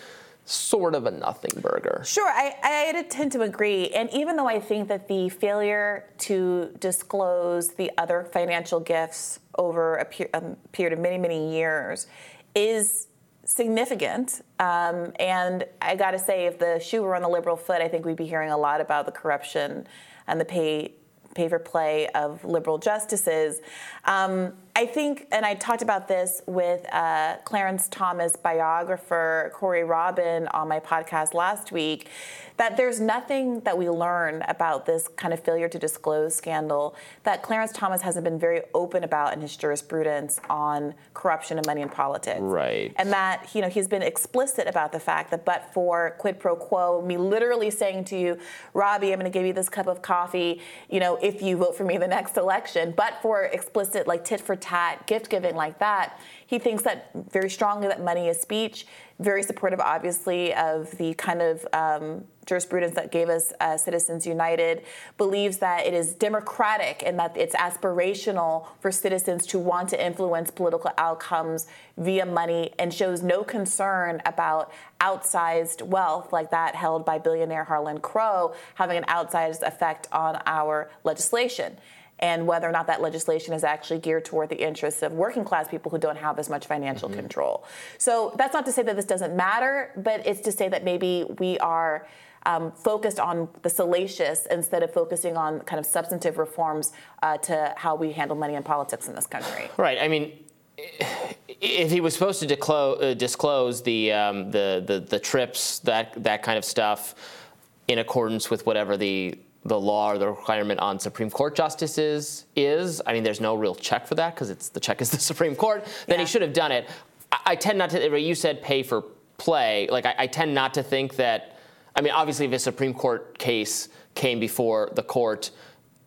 sort of a nothing burger. Sure, I, I tend to agree. And even though I think that the failure to disclose the other financial gifts over a, per- a period of many, many years is significant. Um, and I got to say, if the shoe were on the liberal foot, I think we'd be hearing a lot about the corruption and the pay pay for play of liberal justices. Um, I think, and I talked about this with uh, Clarence Thomas biographer Corey Robin on my podcast last week, that there's nothing that we learn about this kind of failure to disclose scandal that Clarence Thomas hasn't been very open about in his jurisprudence on corruption and money in politics. Right. And that, you know, he's been explicit about the fact that but for quid pro quo, me literally saying to you, Robby, I'm going to give you this cup of coffee, you know, if you vote for me the next election, but for explicit like tit for tat gift giving like that, he thinks that very strongly that money is speech. Very supportive, obviously, of the kind of um, jurisprudence that gave us uh, Citizens United. Believes that it is democratic and that it's aspirational for citizens to want to influence political outcomes via money, and shows no concern about outsized wealth like that held by billionaire Harlan Crow having an outsized effect on our legislation and whether or not that legislation is actually geared toward the interests of working class people who don't have as much financial mm-hmm. control. So that's not to say that this doesn't matter, but it's to say that maybe we are. Um, focused on the salacious instead of focusing on kind of substantive reforms uh, to how we handle money in politics in this country. Right. I mean, if he was supposed to disclose, uh, disclose the, um, the, the the trips that that kind of stuff in accordance with whatever the the law or the requirement on Supreme Court justices is. I mean, there's no real check for that because it's the check is the [LAUGHS] Supreme Court. Then yeah. he should have done it. I, I, tend not to. You said pay for play. Like I, I tend not to think that. I mean, obviously, if a Supreme Court case came before the court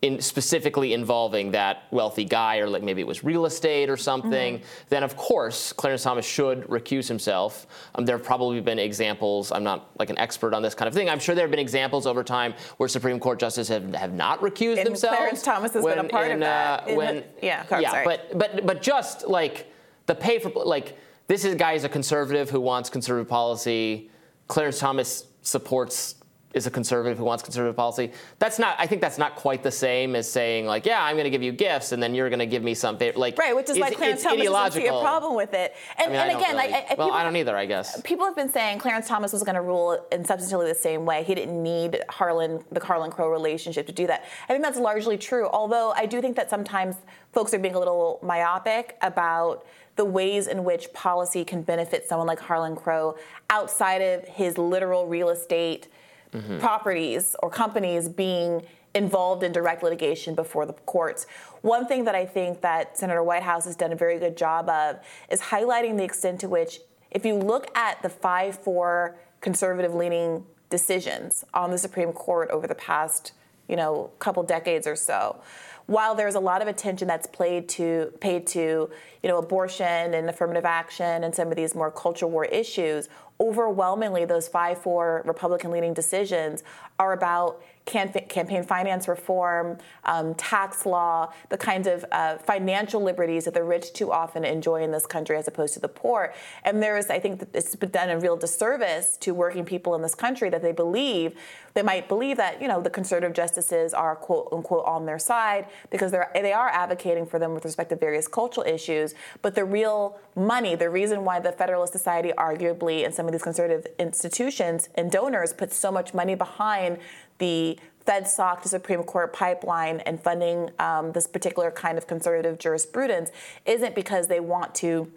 in specifically involving that wealthy guy, or like maybe it was real estate or something, mm-hmm. then of course Clarence Thomas should recuse himself. Um, there have probably been examples. I'm not like an expert on this kind of thing. I'm sure there have been examples over time where Supreme Court justices have, have not recused and themselves. Clarence Thomas has when, been a part in, of that. Uh, when, yeah, yeah, sorry. but but but just like the pay for like this is guy is a conservative who wants conservative policy. Clarence Thomas supports is a conservative who wants conservative policy. That's not. I think that's not quite the same as saying like, yeah, I'm going to give you gifts, and then you're going to give me some favor. Like, right, which is why Clarence Thomas doesn't see a problem with it. And, I mean, and I again, really, like, well, people, I don't either. I guess people have been saying Clarence Thomas was going to rule in substantially the same way. He didn't need Harlan, the Harlan Crow relationship to do that. I think that's largely true. Although I do think that sometimes folks are being a little myopic about the ways in which policy can benefit someone like Harlan Crow outside of his literal real estate mm-hmm. properties or companies being involved in direct litigation before the courts. One thing that I think that Senator Whitehouse has done a very good job of is highlighting the extent to which, if you look at the 5 4 conservative leaning decisions on the Supreme Court over the past you know, a couple decades or so, while there's a lot of attention that's played to paid to you know abortion and affirmative action and some of these more culture war issues overwhelmingly those 5-4 republican leading decisions are about campaign finance reform, um, tax law, the kinds of uh, financial liberties that the rich too often enjoy in this country as opposed to the poor. And there is, I think, that it's done a real disservice to working people in this country that they believe, they might believe that, you know, the conservative justices are quote unquote on their side because they're, they are advocating for them with respect to various cultural issues. But the real money, the reason why the Federalist Society arguably and some of these conservative institutions and donors put so much money behind the FedSoc to Supreme Court pipeline and funding um, this particular kind of conservative jurisprudence isn't because they want to,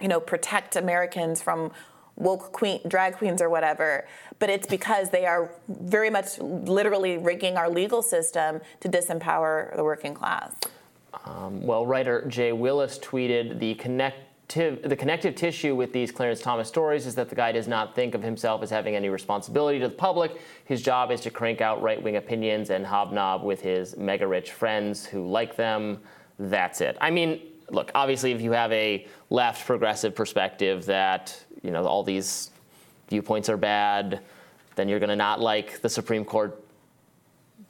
you know, protect Americans from woke queen, drag queens or whatever, but it's because they are very much literally rigging our legal system to disempower the working class. Um, well, writer Jay Willis tweeted the connect the connective tissue with these Clarence Thomas stories is that the guy does not think of himself as having any responsibility to the public. His job is to crank out right wing opinions and hobnob with his mega rich friends who like them. That's it. I mean, look, obviously, if you have a left progressive perspective that, you know, all these viewpoints are bad, then you're going to not like the Supreme Court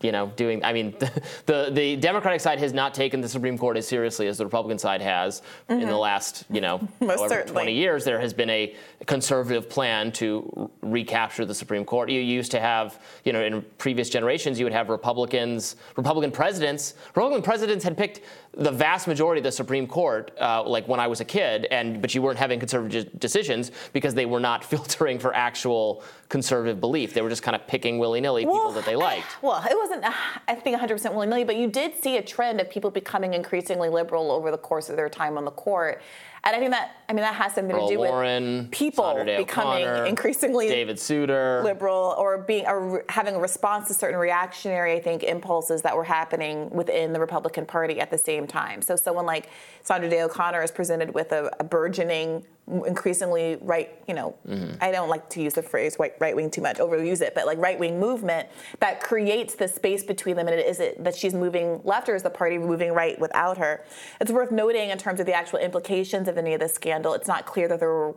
you know, doing. I mean, [LAUGHS] the, the, the Democratic side has not taken the Supreme Court as seriously as the Republican side has mm-hmm. in the mm-hmm. last, you know, [LAUGHS] however, 20 years. There has been a conservative plan to recapture the Supreme Court. You used to have, you know, in previous generations, you would have Republicans, Republican presidents. Republican presidents had picked the vast majority of the Supreme Court, uh, like when I was a kid, and but you weren't having conservative decisions because they were not [LAUGHS] filtering for actual conservative belief. They were just kind of picking willy nilly well, people that they liked. Well, it wasn't, I think, 100% willy nilly, but you did see a trend of people becoming increasingly liberal over the course of their time on the court. And I think that I mean that has something Earl to do Warren, with people becoming O'Connor, increasingly David Souter liberal or being or having a response to certain reactionary I think impulses that were happening within the Republican Party at the same time. So someone like Sandra Day O'Connor is presented with a, a burgeoning increasingly right, you know, mm-hmm. I don't like to use the phrase right, right wing too much, overuse it, but like right wing movement that creates the space between them. And is it that she's moving left or is the party moving right without her? It's worth noting in terms of the actual implications of any of this scandal. It's not clear that there were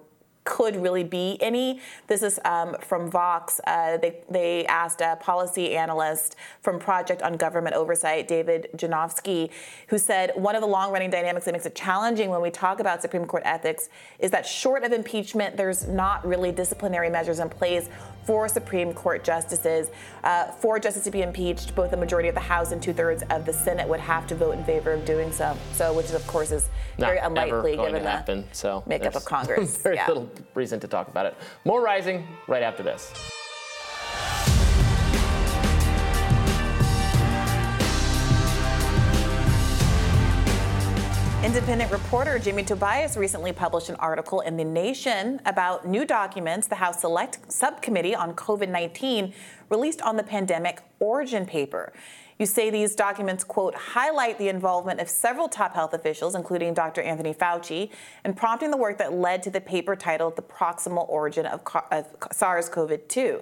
could really be any. This is um, from Vox. Uh, they, they asked a policy analyst from Project on Government Oversight, David Yanofsky, who said one of the long running dynamics that makes it challenging when we talk about Supreme Court ethics is that short of impeachment, there's not really disciplinary measures in place for Supreme Court justices. Uh, for justice to be impeached, both the majority of the House and two thirds of the Senate would have to vote in favor of doing so. So, which of course is not very unlikely given the so makeup of [LAUGHS] Congress. very yeah. little reason to talk about it. More rising right after this. Independent reporter Jimmy Tobias recently published an article in The Nation about new documents the House Select Subcommittee on COVID 19 released on the pandemic origin paper. You say these documents, quote, highlight the involvement of several top health officials, including Dr. Anthony Fauci, and prompting the work that led to the paper titled The Proximal Origin of, SARS CoV 2.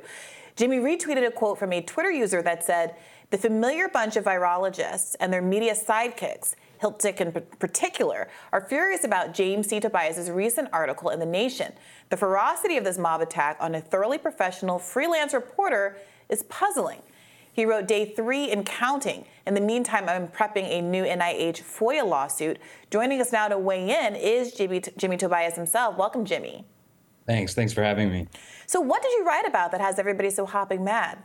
Jimmy retweeted a quote from a Twitter user that said, The familiar bunch of virologists and their media sidekicks Hiltzik in particular, are furious about James C. Tobias's recent article in The Nation. The ferocity of this mob attack on a thoroughly professional freelance reporter is puzzling. He wrote day three and counting. In the meantime, I'm prepping a new NIH FOIA lawsuit. Joining us now to weigh in is Jimmy, Jimmy Tobias himself. Welcome, Jimmy. Thanks. Thanks for having me. So, what did you write about that has everybody so hopping mad?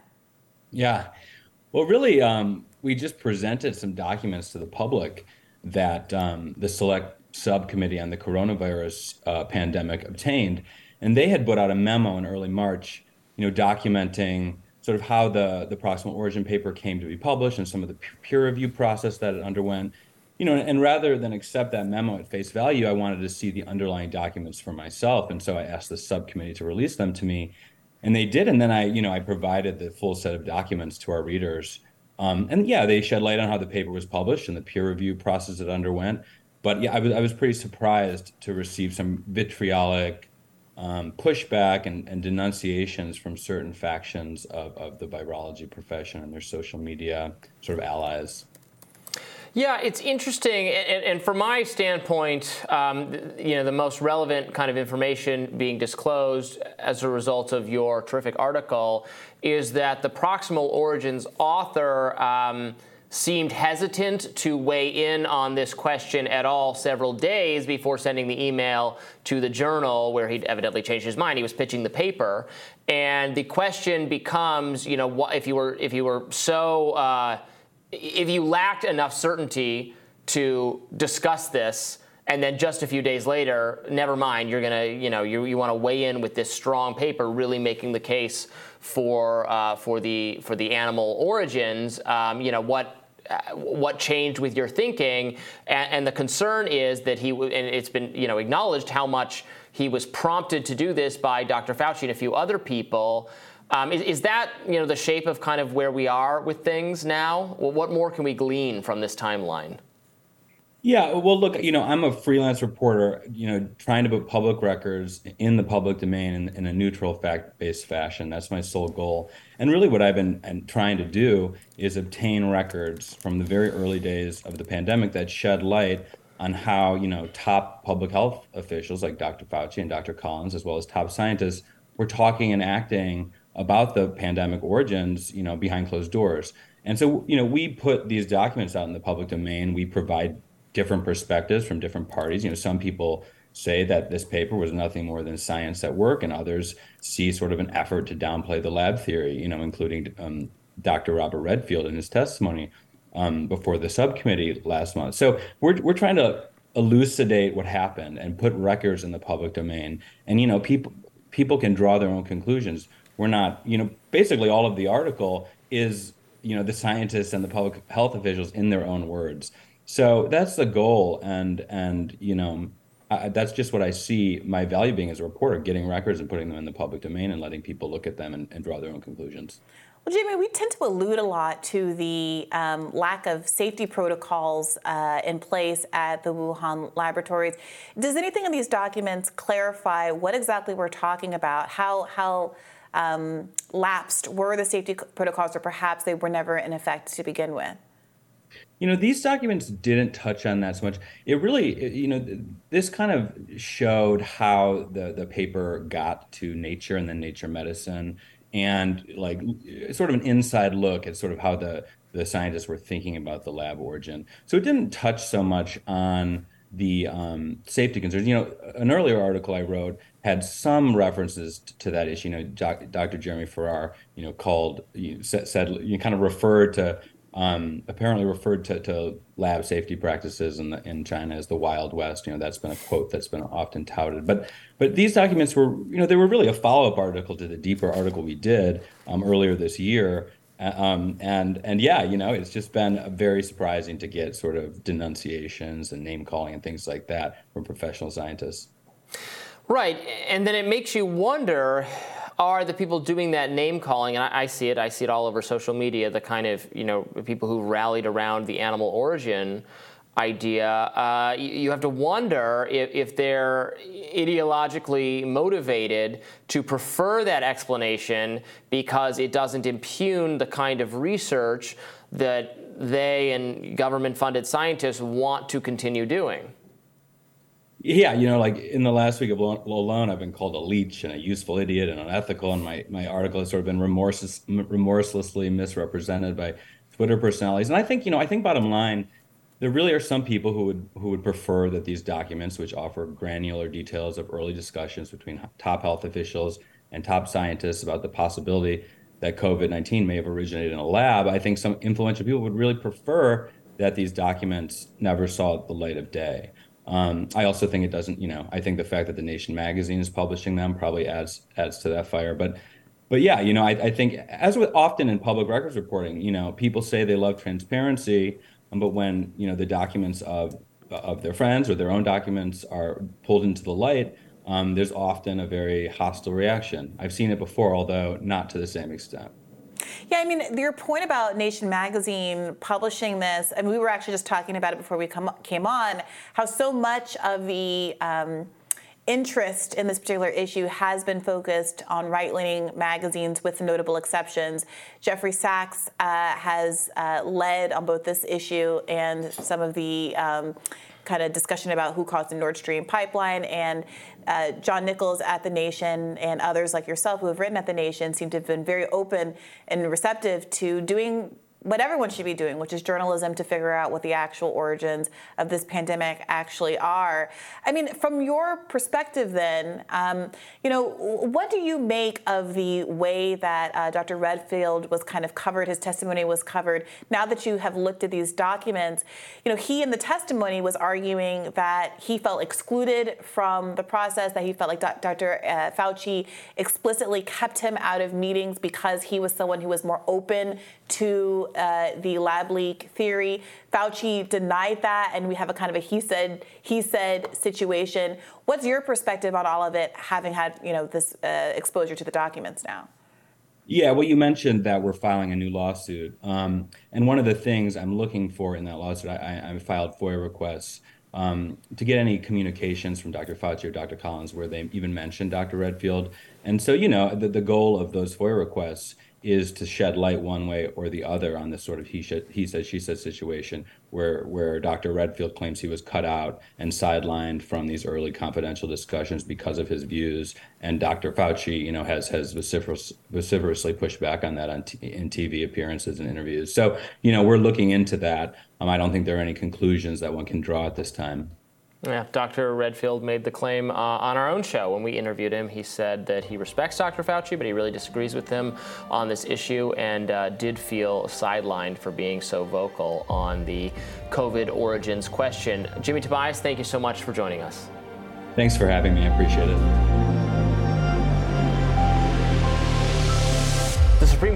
Yeah. Well, really, um, we just presented some documents to the public that um, the select subcommittee on the coronavirus uh, pandemic obtained, and they had put out a memo in early March, you know, documenting sort of how the the proximal origin paper came to be published and some of the peer review process that it underwent. You know, and rather than accept that memo at face value, I wanted to see the underlying documents for myself, and so I asked the subcommittee to release them to me, and they did. And then I, you know, I provided the full set of documents to our readers um, and yeah, they shed light on how the paper was published and the peer review process it underwent. But yeah, I was, I was pretty surprised to receive some vitriolic um, pushback and, and, denunciations from certain factions of, of the virology profession and their social media sort of allies. Yeah, it's interesting, and, and from my standpoint, um, you know, the most relevant kind of information being disclosed as a result of your terrific article is that the Proximal Origins author. Um, seemed hesitant to weigh in on this question at all several days before sending the email to the journal where he'd evidently changed his mind he was pitching the paper and the question becomes you know if you were if you were so uh, if you lacked enough certainty to discuss this, and then just a few days later, never mind, you're gonna, you know, you, you want to weigh in with this strong paper, really making the case for uh, for the for the animal origins. Um, you know what. Uh, what changed with your thinking, and, and the concern is that he, and it's been you know acknowledged how much he was prompted to do this by Dr. Fauci and a few other people. Um, is, is, that you know the shape of kind of where we are with things now? Well, what more can we glean from this timeline? Yeah, well, look, you know, I'm a freelance reporter, you know, trying to put public records in the public domain in, in a neutral, fact-based fashion. That's my sole goal. And really, what I've been trying to do is obtain records from the very early days of the pandemic that shed light on how, you know, top public health officials like Dr. Fauci and Dr. Collins, as well as top scientists, were talking and acting about the pandemic origins, you know, behind closed doors. And so, you know, we put these documents out in the public domain. We provide different perspectives from different parties. You know, some people say that this paper was nothing more than science at work, and others see sort of an effort to downplay the lab theory. You know, including um, Dr. Robert Redfield in his testimony. um, before the subcommittee last month. So we're we're trying to elucidate what happened and put records in the public domain. And you know, people people can draw their own conclusions. We're not, you know, basically all of the article is, you know, the scientists and the public health officials in their own words. So that's the goal, and and you know, I, that's just what I see my value being as a reporter, getting records and putting them in the public domain and letting people look at them and, and draw their own conclusions. Well, Jamie, we tend to allude a lot to the um, lack of safety protocols uh, in place at the Wuhan laboratories. Does anything in these documents clarify what exactly we're talking about? How how um, lapsed were the safety protocols, or perhaps they were never in effect to begin with? You know, these documents didn't touch on that so much. It really, you know, this kind of showed how the the paper got to Nature and then Nature Medicine and like sort of an inside look at sort of how the the scientists were thinking about the lab origin. So it didn't touch so much on the um, safety concerns. You know, an earlier article I wrote had some references to that issue. You know, Dr. Jeremy Farrar, you know, called, you know, said, you kind of referred to um, apparently referred to, to lab safety practices in, the, in China as the Wild West. You know, that's been a quote that's been often touted. But but these documents were, you know, they were really a follow up article to the deeper article we did um, earlier this year. Uh, um, and and yeah, you know, it's just been very surprising to get sort of denunciations and name calling and things like that from professional scientists. Right, and then it makes you wonder are the people doing that name calling, and I, I, see it, I see it all over social media, the kind of, you know, people who rallied around the animal origin idea, uh, you, you, have to wonder if, if, they're ideologically motivated to prefer that explanation because it doesn't impugn the kind of research that they and government funded scientists want to continue doing. Yeah, you know, like in the last week of alone, I've been called a leech and a useful idiot and unethical, and my, my article has sort of been remorseless, remorselessly misrepresented by Twitter personalities. And I think, you know, I think bottom line, there really are some people who would who would prefer that these documents, which offer granular details of early discussions between top health officials and top scientists about the possibility that COVID nineteen may have originated in a lab, I think some influential people would really prefer that these documents never saw the light of day. Um, I also think it doesn't, you know, I think the fact that the Nation magazine is publishing them probably adds adds to that fire. But but yeah, you know, I, I think as with often in public records reporting, you know, people say they love transparency, um, but when you know the documents of of their friends or their own documents are pulled into the light, um, there's often a very hostile reaction. I've seen it before, although not to the same extent. Yeah, I mean, your point about Nation Magazine publishing this, I mean, we were actually just talking about it before we come, came on, how so much of the um, interest in this particular issue has been focused on right leaning magazines, with notable exceptions. Jeffrey Sachs uh, has uh, led on both this issue and some of the um, kind of discussion about who caused the Nord Stream pipeline. And uh, John Nichols at The Nation and others like yourself who have written at The Nation seem to have been very open and receptive to doing what everyone should be doing, which is journalism to figure out what the actual origins of this pandemic actually are. I mean, from your perspective, then, um, you know, what do you make of the way that uh, Dr. Redfield was kind of covered, his testimony was covered? Now that you have looked at these documents, you know, he in the testimony was arguing that he felt excluded from the process, that he felt like Dr. Uh, Fauci explicitly kept him out of meetings because he was someone who was more open to uh, the lab leak theory. Fauci denied that, and we have a kind of a he said he said situation. What's your perspective on all of it, having had you know this uh, exposure to the documents now? Yeah, well, you mentioned that we're filing a new lawsuit, um, and one of the things I'm looking for in that lawsuit, I, I filed FOIA requests um, to get any communications from Dr. Fauci or Dr. Collins where they even mentioned Dr. Redfield. And so, you know, the, the goal of those FOIA requests is to shed light one way or the other on this sort of he, should, he said, she said situation where, where Dr. Redfield claims he was cut out and sidelined from these early confidential discussions because of his views. And Dr. Fauci, you know, has, has vociferous, vociferously pushed back on that on t- in TV appearances and interviews. So, you know, we're looking into that. Um, I don't think there are any conclusions that one can draw at this time. Yeah, Dr. Redfield made the claim uh, on our own show when we interviewed him. He said that he respects Dr. Fauci, but he really disagrees with him on this issue and uh, did feel sidelined for being so vocal on the COVID origins question. Jimmy Tobias, thank you so much for joining us. Thanks for having me. I appreciate it.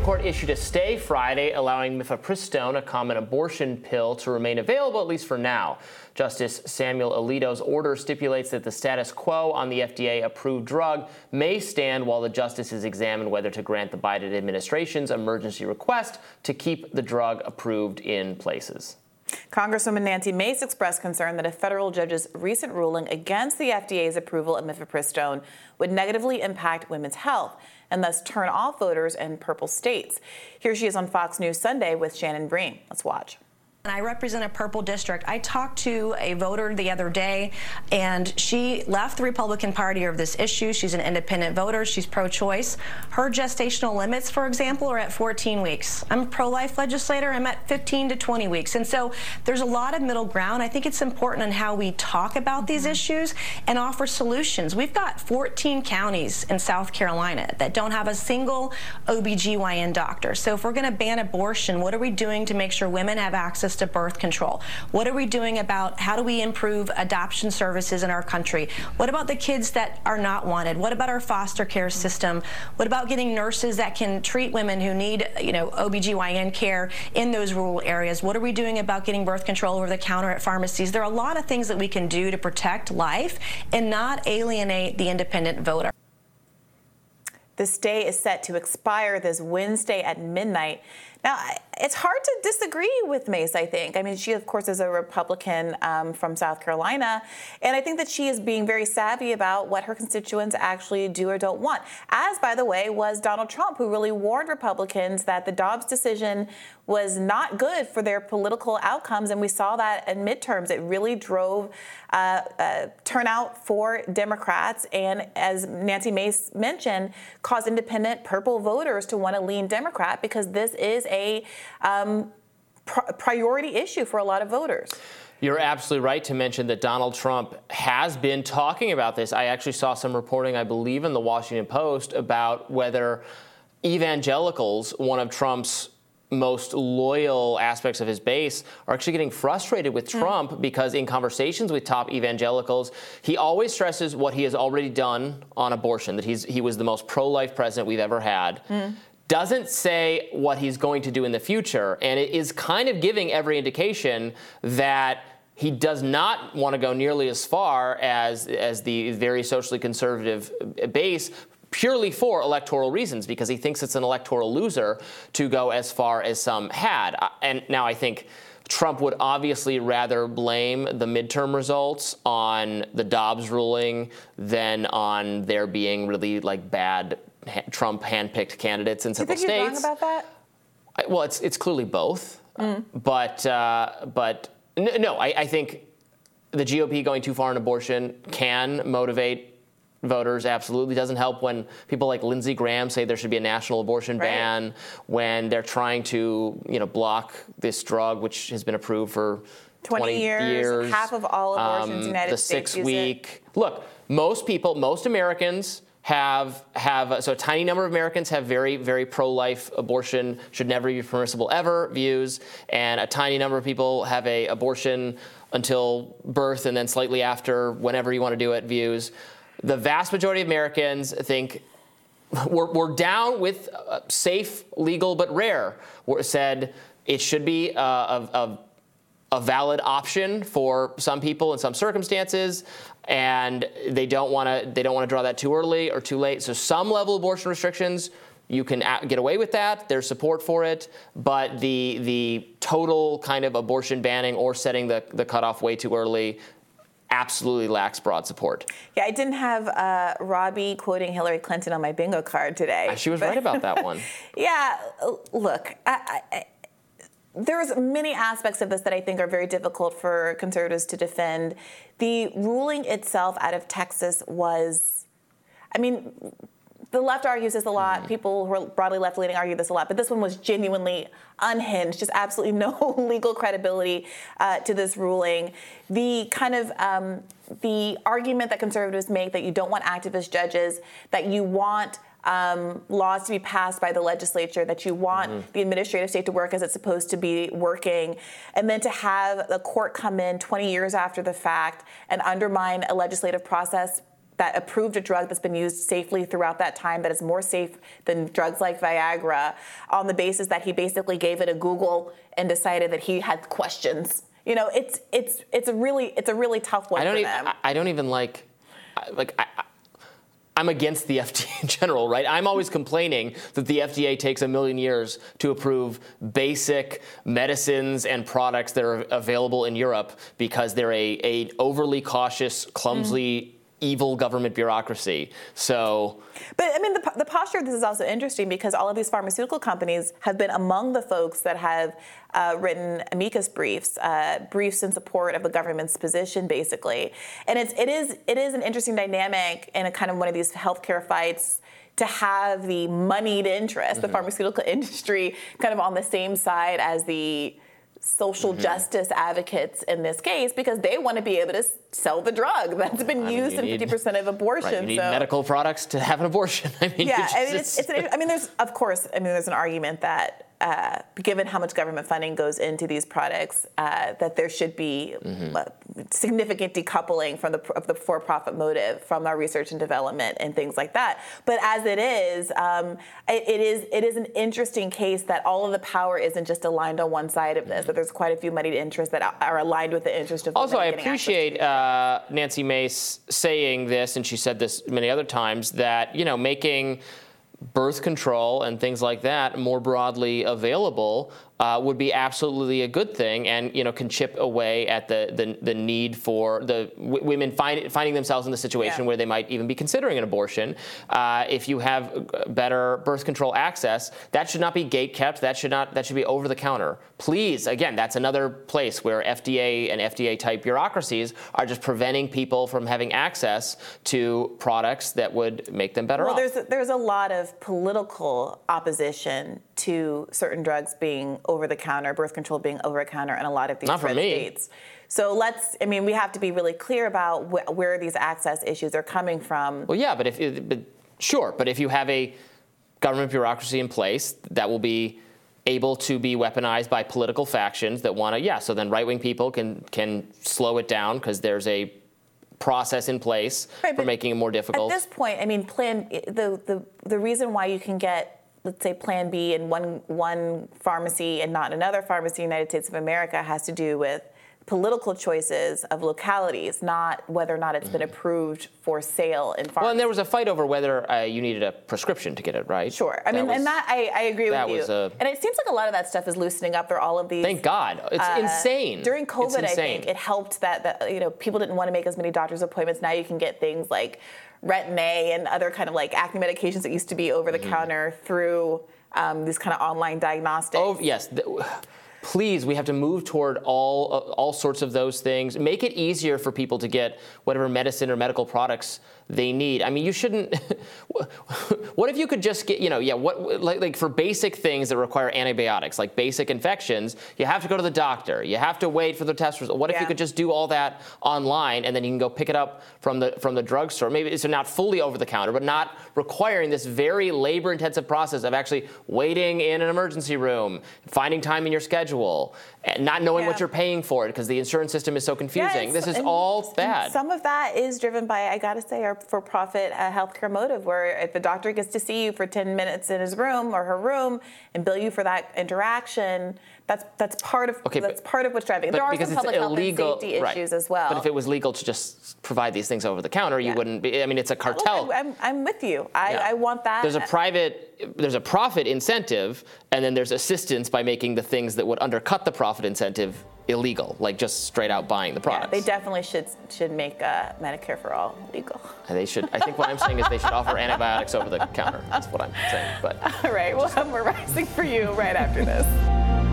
Court issued a stay Friday allowing mifepristone, a common abortion pill, to remain available at least for now. Justice Samuel Alito's order stipulates that the status quo on the FDA approved drug may stand while the justices examine whether to grant the Biden administration's emergency request to keep the drug approved in places. Congresswoman Nancy Mace expressed concern that a federal judge's recent ruling against the FDA's approval of mifepristone would negatively impact women's health and thus turn off voters in purple states. Here she is on Fox News Sunday with Shannon Bream. Let's watch. I represent a purple district. I talked to a voter the other day, and she left the Republican Party over this issue. She's an independent voter. She's pro-choice. Her gestational limits, for example, are at 14 weeks. I'm a pro-life legislator. I'm at 15 to 20 weeks. And so there's a lot of middle ground. I think it's important in how we talk about these mm-hmm. issues and offer solutions. We've got 14 counties in South Carolina that don't have a single OBGYN doctor. So if we're going to ban abortion, what are we doing to make sure women have access access to birth control? What are we doing about how do we improve adoption services in our country? What about the kids that are not wanted? What about our foster care system? What about getting nurses that can treat women who need, you know, OBGYN care in those rural areas? What are we doing about getting birth control over the counter at pharmacies? There are a lot of things that we can do to protect life and not alienate the independent voter. The stay is set to expire this Wednesday at midnight. Now, it's hard to disagree with Mace, I think. I mean, she, of course, is a Republican um, from South Carolina. And I think that she is being very savvy about what her constituents actually do or don't want. As, by the way, was Donald Trump, who really warned Republicans that the Dobbs decision was not good for their political outcomes. And we saw that in midterms. It really drove uh, uh, turnout for Democrats. And as Nancy Mace mentioned, caused independent purple voters to want to lean Democrat because this is a um, pr- priority issue for a lot of voters. You're absolutely right to mention that Donald Trump has been talking about this. I actually saw some reporting, I believe, in the Washington Post about whether evangelicals, one of Trump's most loyal aspects of his base are actually getting frustrated with hmm. Trump mm. because in conversations with top evangelicals, he always stresses what he has already done on abortion, that he's he was the most pro-life president we've ever had. Mm doesn't say what he's going to do in the future, and it is kind of giving every indication that he does not want to go nearly as far as as the very socially conservative base purely for electoral reasons because he thinks it's an electoral loser to go as far as some had. Uh, and now I think Trump would obviously rather blame the midterm results on the Dobbs ruling than on there being really like bad Trump handpicked candidates in several states. Do you think he's wrong about that? I, well, it's it's clearly both, mm. but uh, but no, I, I think the GOP going too far in abortion can motivate voters absolutely doesn't help when people like Lindsey Graham say there should be a national abortion right. ban when they're trying to you know block this drug which has been approved for 20, 20 years, years, half of all abortions um, in the United the States six week it. look most people most Americans have have so a tiny number of Americans have very very pro-life abortion should never be permissible ever views, and a tiny number of people have a abortion until birth and then slightly after whenever you want to do it views. The vast majority of Americans think we're, we're down with uh, safe, legal, but rare. We're said it should be uh, a, a a valid option for some people in some circumstances and they don't want to they don't want to draw that too early or too late. So some level of abortion restrictions you can get away with that. There's support for it, but the the total kind of abortion banning or setting the the cutoff way too early absolutely lacks broad support. Yeah, I didn't have uh, Robby quoting Hillary Clinton on my bingo card today. She was but, right about that one. [LAUGHS] yeah, look, I, I, there's many aspects of this that I think are very difficult for conservatives to defend. The ruling itself out of Texas was, I mean, the left argues this a lot. Mm-hmm. People who are broadly left leaning argue this a lot, but this one was genuinely unhinged, just absolutely [LAUGHS] no legal credibility uh, to this ruling. The kind of um, the argument that conservatives make that you don't want activist judges, that you want um, laws to be passed by the legislature, that you want mm-hmm. the administrative state to work as it's supposed to be working, and then to have the court come in 20 years after the fact and undermine a legislative process that approved a drug that's been used safely throughout that time that is more safe than drugs like Viagra on the basis that he basically gave it a Google and decided that he had questions. You know, it's it's it's a really it's a really tough one I don't for even, them. I don't even like like I, I'm against the [LAUGHS] FDA in general, right? I'm always complaining that the FDA takes a million years to approve basic medicines and products that are available in Europe because they're a, a overly cautious, clumsy mm evil government bureaucracy. So, but I mean, the, the posture of this is also interesting because all of these pharmaceutical companies have been among the folks that have uh, written amicus briefs, uh, briefs in support of the government's position, basically. And it's it is it is an interesting dynamic in a kind of one of these healthcare fights to have the moneyed interest, mm-hmm. the pharmaceutical [LAUGHS] industry, kind of on the same side as the social mm-hmm. justice advocates in this case because they want to be able to sell the drug [LAUGHS] that's been I used in 50% of abortions. Right, you need so. medical products to have an abortion. [LAUGHS] I mean, yeah, just, I mean, it's, it's an, I mean, there's of course, I mean, there's an argument that uh, given how much government funding goes into these products, uh, that there should be mm-hmm. significant decoupling from the of the for-profit motive from our research and development and things like that. But as it is, um, it, it is it is an interesting case that all of the power isn't just aligned on one side of this. Mm-hmm. That there's quite a few moneyed interests that are aligned with the interest of. Also, I appreciate uh, Nancy Mace saying this, and she said this many other times that you know making birth control and things like that more broadly available uh, would be absolutely a good thing, and you know can chip away at the the, the need for the w- women find, finding themselves in the situation yeah. where they might even be considering an abortion. Uh, if you have better birth control access, that should not be gate kept. That should not that should be over the counter. Please, again, that's another place where FDA and FDA type bureaucracies are just preventing people from having access to products that would make them better well, off. Well, there's there's a lot of political opposition to certain drugs being over the counter, birth control being over the counter in a lot of these Not for me. states. So let's, I mean, we have to be really clear about wh- where these access issues are coming from. Well, yeah, but if, but sure, but if you have a government bureaucracy in place that will be able to be weaponized by political factions that want to, yeah, so then right wing people can, can slow it down because there's a process in place right, for making it more difficult. At this point, I mean, plan eh, the, the the reason why you can get let's say Plan B in one one pharmacy and not another pharmacy in the United States of America has to do with political choices of localities, not whether or not it's been mm-hmm. approved for sale in pharmacies. Well, and there was a fight over whether uh, you needed a prescription to get it, right? Sure. I that mean, was, and that I, I agree with you. Was A, and it seems like a lot of that stuff is loosening up. There all of these. Thank God. It's uh, insane. During COVID, I think it helped that, that you know people didn't want to make as many doctor's appointments. Now you can get things like Retin-A and other kind of like acne medications that used to be over the mm-hmm. counter through um, these kind of online diagnostics. Oh yes. Please, we have to move toward all uh, all sorts of those things. Make it easier for people to get whatever medicine or medical products they need. I mean, you shouldn't. [LAUGHS] what if you could just get, you know, yeah, what like, like for basic things that require antibiotics, like basic infections, you have to go to the doctor. You have to wait for the test result. What if you could just do all that online and then you can go pick it up from the from the drugstore? Maybe it's not fully over the counter, but not requiring this very labor-intensive process of actually waiting in an emergency room, finding time in your schedule, and not knowing yeah. what you're paying for it because the insurance system is so confusing. Yeah, this is all bad. Some of that is driven by, I gotta say, our for-profit uh, healthcare motive, where if the doctor gets to see you for 10 minutes in his room or her room and bill you for that interaction, that's that's part of okay, that's but, part of what's driving. There are some public illegal, health and safety right. issues as well. But if it was legal to just provide these things over the counter, yeah. you wouldn't be. I mean, it's a cartel. Look, I'm, I'm with you. I, yeah. I want that. There's a private, there's a profit incentive, and then there's assistance by making the things that would undercut the profit incentive illegal, like just straight out buying the product. Yeah, they definitely should should make uh, Medicare for all legal. And they should. I think what I'm saying is they should offer antibiotics over the counter. That's what I'm saying. But [LAUGHS] all right, well, [LAUGHS] we're rising for you right after this.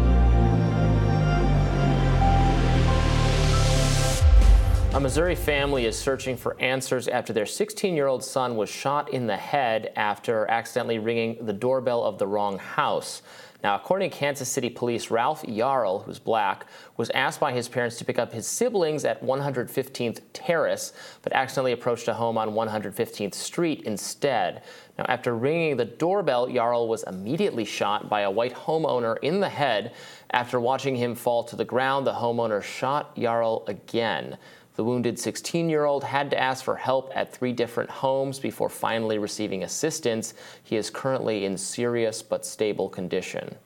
A Missouri family is searching for answers after their 16 year old son was shot in the head after accidentally ringing the doorbell of the wrong house. Now, according to Kansas City Police, Ralph Yarl, who's black, was asked by his parents to pick up his siblings at 115th Terrace, but accidentally approached a home on 115th Street instead. Now, after ringing the doorbell, Yarl was immediately shot by a white homeowner in the head. After watching him fall to the ground, the homeowner shot Yarl again. The wounded 16 year old had to ask for help at three different homes before finally receiving assistance. He is currently in serious but stable condition.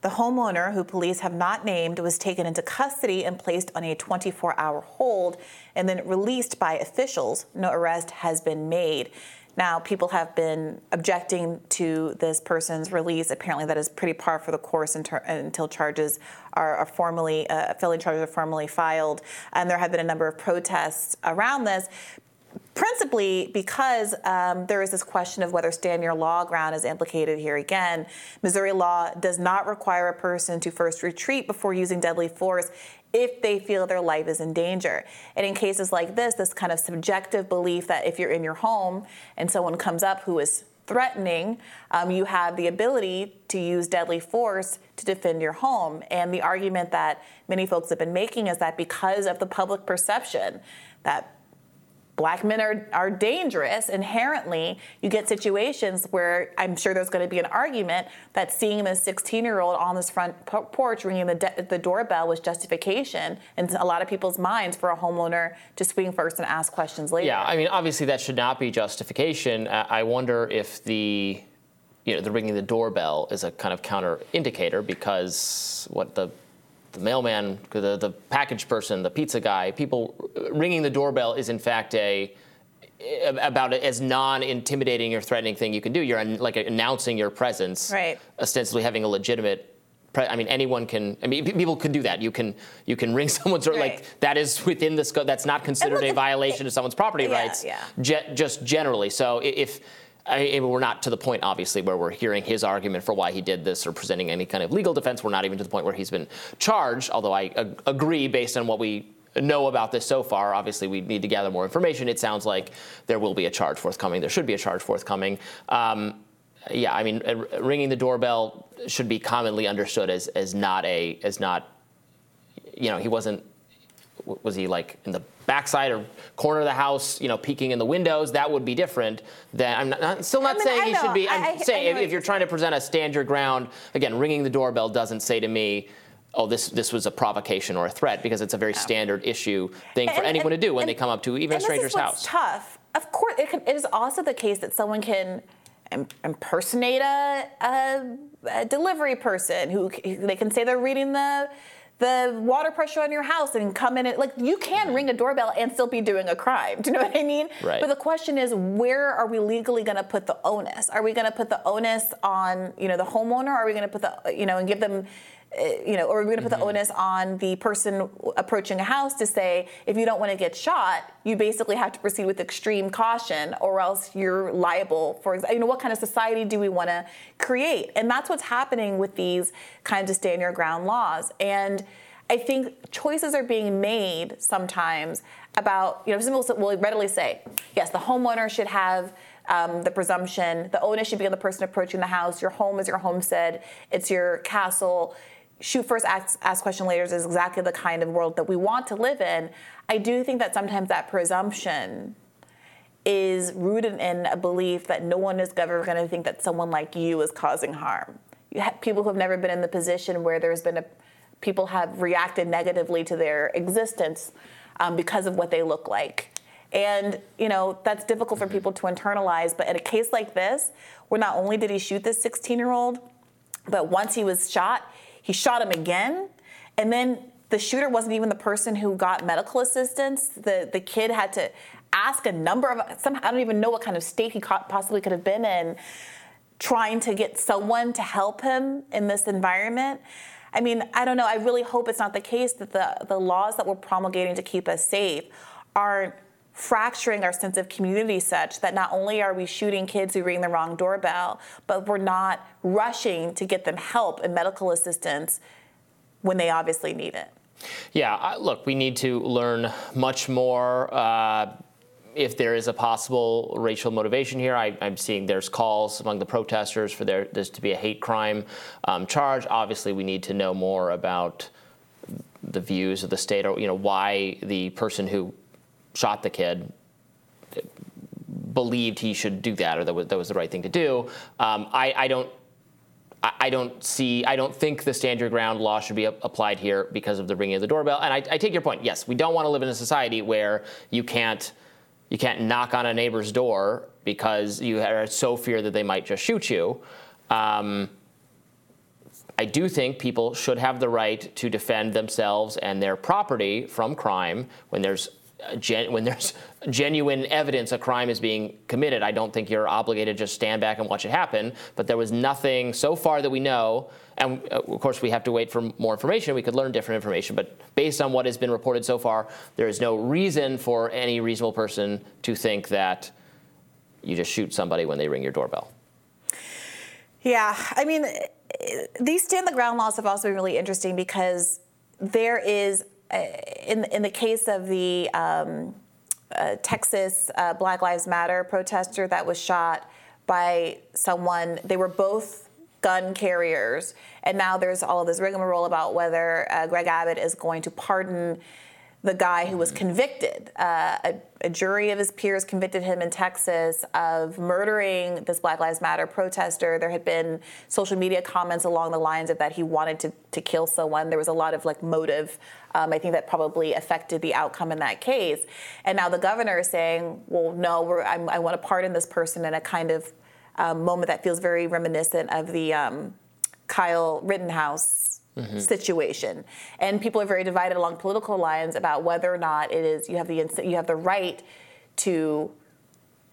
The homeowner, who police have not named, was taken into custody and placed on a 24 hour hold and then released by officials. No arrest has been made. Now, people have been objecting to this person's release. Apparently, that is pretty par for the course until, charges are, are formally, uh, charges are formally filed. And there have been a number of protests around this principally because um, there is this question of whether stand your law ground is implicated here again. Missouri law does not require a person to first retreat before using deadly force if they feel their life is in danger. And in cases like this, this kind of subjective belief that if you're in your home and someone comes up who is threatening, um, you have the ability to use deadly force to defend your home. And the argument that many folks have been making is that because of the public perception that black men are, are dangerous. Inherently you get situations where i'm sure there's going to be an argument that seeing this 16 year old on this front porch ringing the, de- the doorbell was justification in a lot of people's minds for a homeowner to swing first and ask questions later. Yeah i mean obviously that should not be justification. Uh, I wonder if the you know the ringing the doorbell is a kind of counter indicator because what the the mailman, the, the package person, the pizza guy, people uh, ringing the doorbell is in fact a about as non-intimidating or threatening thing you can do. You're like announcing your presence, right. ostensibly having a legitimate. Pre- I mean, anyone can. I mean, people can do that. You can you can ring [LAUGHS] someone's right. like that is within the scope. That's not considered look, a violation it, of someone's property yeah, rights. Yeah. Just generally. So if I mean, we're not to the point, obviously, where we're hearing his argument for why he did this or presenting any kind of legal defense. We're not even to the point where he's been charged, although I ag- agree based on what we know about this so far. Obviously, we need to gather more information. It sounds like there will be a charge forthcoming. There should be a charge forthcoming. Um, yeah, I mean, ringing the doorbell should be commonly understood as, as not a as not, you know, he wasn't was he like in the backside or corner of the house, you know, peeking in the windows? That would be different. Than I'm, not, I'm still not I mean, saying he should be. I'm I, saying if, if, you're trying to present a stand your ground, again, ringing the doorbell doesn't say to me. Oh, this this was a provocation or a threat because it's a very standard issue thing for anyone and, to do when and, they come up to even a stranger's house. Tough. Of course, it, can, it is also the case that someone can impersonate a, a, a, delivery person who they can say they're reading the the water pressure on your house and come in and like you can ring a doorbell and still be doing a crime. [LAUGHS] Do you know what I mean? Right. But the question is where are we legally going to put the onus? Are we going to put the onus on, you know, the homeowner? Are we going to put the you know and give them you know, or we're going to put mm-hmm. the onus on the person approaching a house to say, if you don't want to get shot, you basically have to proceed with extreme caution, or else you're liable for, you know, what kind of society do we want to create? And that's what's happening with these kinds of stand your ground laws. And I think choices are being made sometimes about, you know, some people will readily say, yes, the homeowner should have um, the presumption, the onus should be on the person approaching the house. Your home is your homestead, it's your castle shoot first, ask, ask question later is exactly the kind of world that we want to live in. I do think that sometimes that presumption is rooted in a belief that no one is ever going to think that someone like you is causing harm. You have people who have never been in the position where there's been a people have reacted negatively to their existence um, because of what they look like. And you know that's difficult for people to internalize. But in a case like this, where not only did he shoot this 16-year-old, but once he was shot, he shot him again, and then the shooter wasn't even the person who got medical assistance. The the kid had to ask a number of somehow I don't even know what kind of state he possibly could have been in, trying to get someone to help him in this environment. I mean, I don't know. I really hope it's not the case that the the laws that we're promulgating to keep us safe aren't fracturing our sense of community such that not only are we shooting kids who ring the wrong doorbell, but we're not rushing to get them help and medical assistance when they obviously need it. Yeah, I, look, we need to learn much more. Uh, if there is a possible racial motivation here, I, am seeing there's calls among the protesters for there this to be a hate crime um, charge. Obviously, we need to know more about the views of the state, or you know why the person who shot the kid believed he should do that, or that was, that was the right thing to do. Um, I, I don't I don't see, I don't think the stand your ground law should be applied here because of the ringing of the doorbell. And I, I, take your point. Yes, we don't want to live in a society where you can't, you can't knock on a neighbor's door because you are so fear that they might just shoot you. Um, I do think people should have the right to defend themselves and their property from crime when there's gen- when there's genuine evidence a crime is being committed, I don't think you're obligated to just stand back and watch it happen. But there was nothing so far that we know, and uh, of course we have to wait for more information. We could learn different information, but based on what has been reported so far, there is no reason for any reasonable person to think that you just shoot somebody when they ring your doorbell. Yeah, I mean, these stand the ground laws have also been really interesting because there is in in the case of the um, uh, Texas uh, Black Lives Matter protester that was shot by someone, they were both gun carriers, and now there's all of this rigmarole about whether uh, Greg Abbott is going to pardon the guy who was convicted. Uh, a, a, jury of his peers convicted him in Texas of murdering this Black Lives Matter protester. There had been social media comments along the lines of that he wanted to, to kill someone. There was a lot of like motive. Um, I think that probably affected the outcome in that case. And now the governor is saying, well, no, i want to pardon this person in a kind of um, moment that feels very reminiscent of the um, Kyle Rittenhouse Mm-hmm. situation, and people are very divided along political lines about whether or not it is you have the you have the right to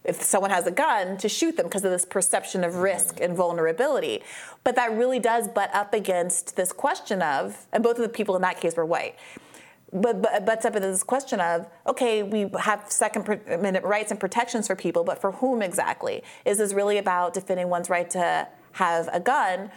if someone has a gun to shoot them because of this perception of risk and vulnerability. But that really does butt up against this question of, and both of the people in that case were white. But, but butts up into this question of okay, we have Second Amendment rights and protections for people, but for whom exactly? Is this really about defending one's right to have a gun?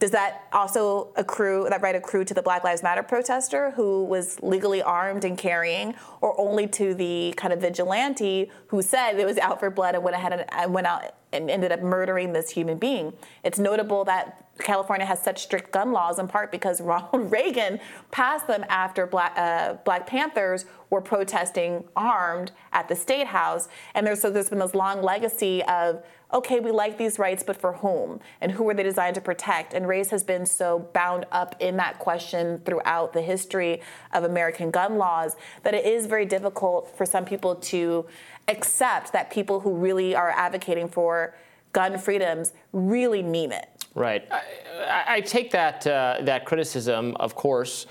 Does that also accrue, that right accrue to the Black Lives Matter protester who was legally armed and carrying, or only to the kind of vigilante who said it was out for blood and went ahead and went out and ended up murdering this human being? It's notable that California has such strict gun laws in part because [LAUGHS] Ronald Reagan passed them after Black, uh, Black Panthers were protesting armed at the State House. And there's, so there's been this long legacy of okay, we like these rights, but for whom? And who are they designed to protect? And race has been so bound up in that question throughout the history of American gun laws that it is very difficult for some people to accept that people who really are advocating for gun freedoms really mean it. Right. I, I take that uh, that criticism, of course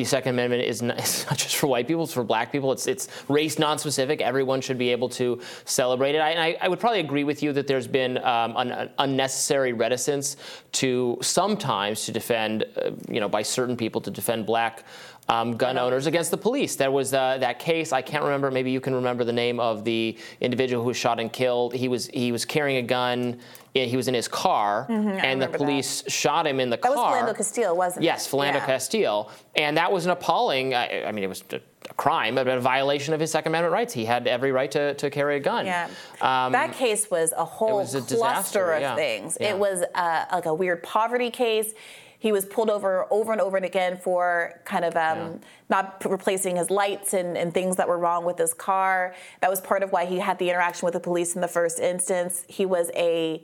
the Second Amendment is not, [LAUGHS] it's not, just for white people; it's for black people. It's it's race non-specific. Everyone should be able to celebrate it. I, I, I would probably agree with you that there's been um, an, an, unnecessary reticence to sometimes to defend, uh, you know, by certain people to defend black. Um, gun owners against the police. There was uh, that case. I can't remember. Maybe you can remember the name of the individual who was shot and killed. He was he was carrying a gun he was in his car, mm-hmm, and the police that. shot him in the that car. That was Philando Castile, wasn't yes, it? Yes, Philando yeah. Castile, and that was an appalling. I, I mean, it was a, a crime, but a violation of his Second Amendment rights. He had every right to, to carry a gun. Yeah, um, that case was a whole was a cluster of yeah. things. Yeah. It was uh, like a weird poverty case. He was pulled over over and over and again for kind of um, yeah. not replacing his lights and, and, things that were wrong with his car. That was part of why he had the interaction with the police in the first instance. He was a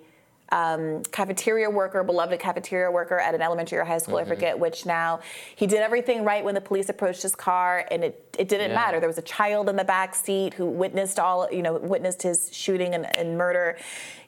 um, cafeteria worker, beloved cafeteria worker at an elementary or high school, mm-hmm. I forget which now. He did everything right when the police approached his car, and it, it didn't yeah. matter. There was a child in the back seat who witnessed all, you know, witnessed his shooting and, and murder.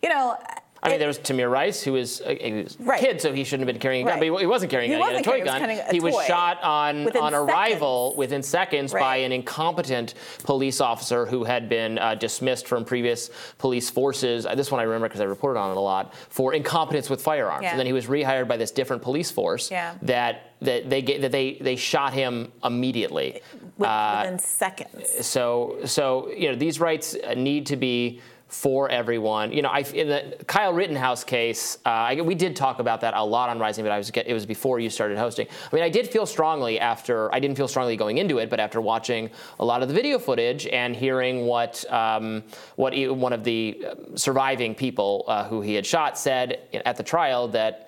You know, I mean, there was Tamir Rice, who was a, right. kid, so he shouldn't have been carrying a gun, right. but he wasn't carrying a gun. He, had a toy gun. A he was shot on, on arrival seconds. within seconds right. by an incompetent police officer who had been uh, dismissed from previous police forces. Uh, this one I remember because I reported on it a lot for incompetence with firearms. Yeah. And then he was rehired by this different police force yeah. that that they get, that they they shot him immediately within uh, seconds. So so you know these rights need to be for everyone. You know, I, in the Kyle Rittenhouse case, uh, I, we did talk about that a lot on Rising, but I was it was before you started hosting. I mean, I did feel strongly after I didn't feel strongly going into it, but after watching a lot of the video footage and hearing what um, what one of the surviving people uh, who he had shot said at the trial that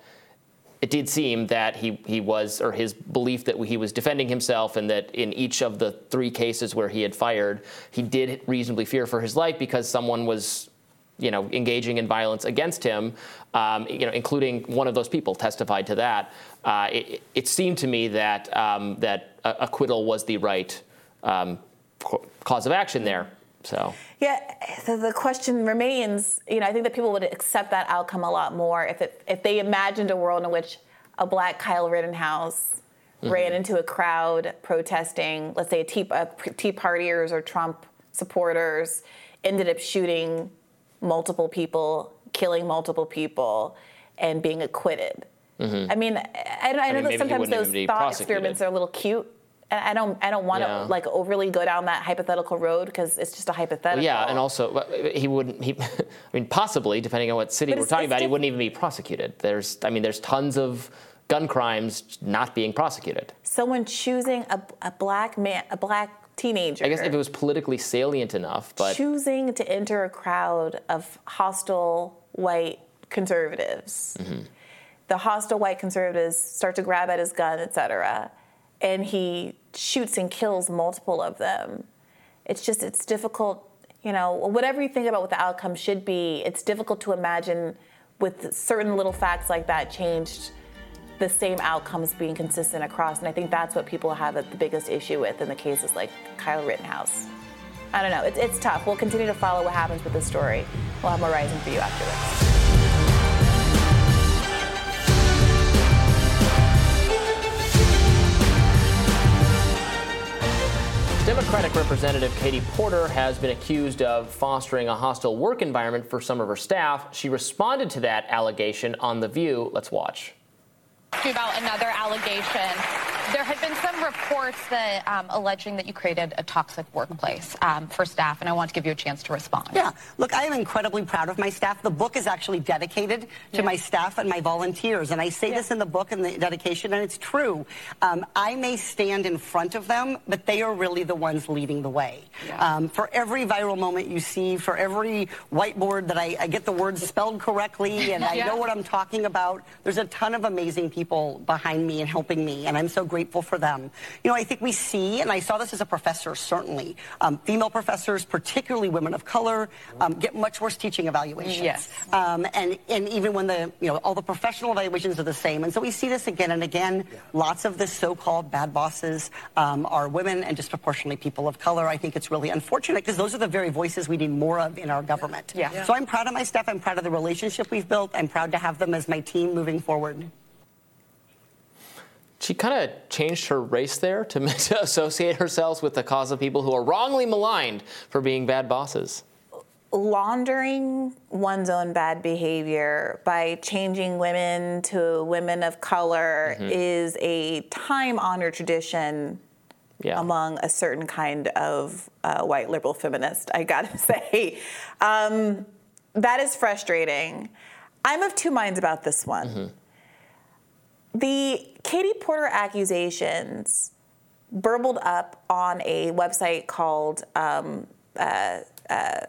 it did seem that he, he was, or his belief that he was defending himself, and that in each of the three cases where he had fired, he did reasonably fear for his life because someone was, you know, engaging in violence against him. Um, you know, including one of those people testified to that. Uh, it, it, seemed to me that um, that acquittal was the right um, cause of action there. So yeah, so the question remains. You know, I think that people would accept that outcome a lot more if it, if they imagined a world in which a black Kyle Rittenhouse mm-hmm. ran into a crowd protesting, let's say tea, uh, tea partiers or Trump supporters, ended up shooting multiple people, killing multiple people, and being acquitted. Mm-hmm. I mean, I, I, I know mean, that sometimes those thought experiments are a little cute I don't I don't want to yeah. like overly go down that hypothetical road because it's just a hypothetical. Yeah, and also he wouldn't. He, [LAUGHS] I mean, possibly depending on what city but we're talking about, diff- he wouldn't even be prosecuted. There's, I mean, there's tons of gun crimes not being prosecuted. Someone choosing a, a black man, a black teenager. I guess if it was politically salient enough, but choosing to enter a crowd of hostile white conservatives. Mm-hmm. The hostile white conservatives start to grab at his gun, etc and he shoots and kills multiple of them. It's just, it's difficult, you know, whatever you think about what the outcome should be, it's difficult to imagine with certain little facts like that changed the same outcomes being consistent across. And I think that's what people have the biggest issue with in the cases like Kyle Rittenhouse. I don't know, it's, it's tough. We'll continue to follow what happens with this story. We'll have more Rising for you after this. Democratic Representative Katie Porter has been accused of fostering a hostile work environment for some of her staff. She responded to that allegation on The View. Let's watch. About another allegation there had been some reports that um, alleging that you created a toxic workplace um, for staff, and I want to give you a chance to respond. Yeah, look, I am incredibly proud of my staff. The book is actually dedicated to yeah. my staff and my volunteers, and I say yeah. this in the book and the dedication, and it's true. Um, I may stand in front of them, but they are really the ones leading the way. Yeah. Um, for every viral moment you see, for every whiteboard that I, I get the words spelled correctly, and I [LAUGHS] know what I'm talking about, there's a ton of amazing people behind me and helping me, and I'm so grateful grateful for them. You know, I think we see, and I saw this as a professor, certainly, um, female professors, particularly women of color, um, get much worse teaching evaluations. Yes. Um, and, and even when the, you know, all the professional evaluations are the same. And so we see this again and again. Yeah. Lots of the so-called bad bosses um, are women and disproportionately people of color. I think it's really unfortunate because those are the very voices we need more of in our government. Yeah. yeah. So I'm proud of my staff. I'm proud of the relationship we've built. I'm proud to have them as my team moving forward she kind of changed her race there to, [LAUGHS] to associate herself with the cause of people who are wrongly maligned for being bad bosses laundering one's own bad behavior by changing women to women of color mm-hmm. is a time honored tradition yeah. among a certain kind of uh, white liberal feminist, I gotta [LAUGHS] say. Um, that is frustrating. I'm of two minds about this one. Mm-hmm. The Katie Porter accusations burbled up on a website called um, uh, uh,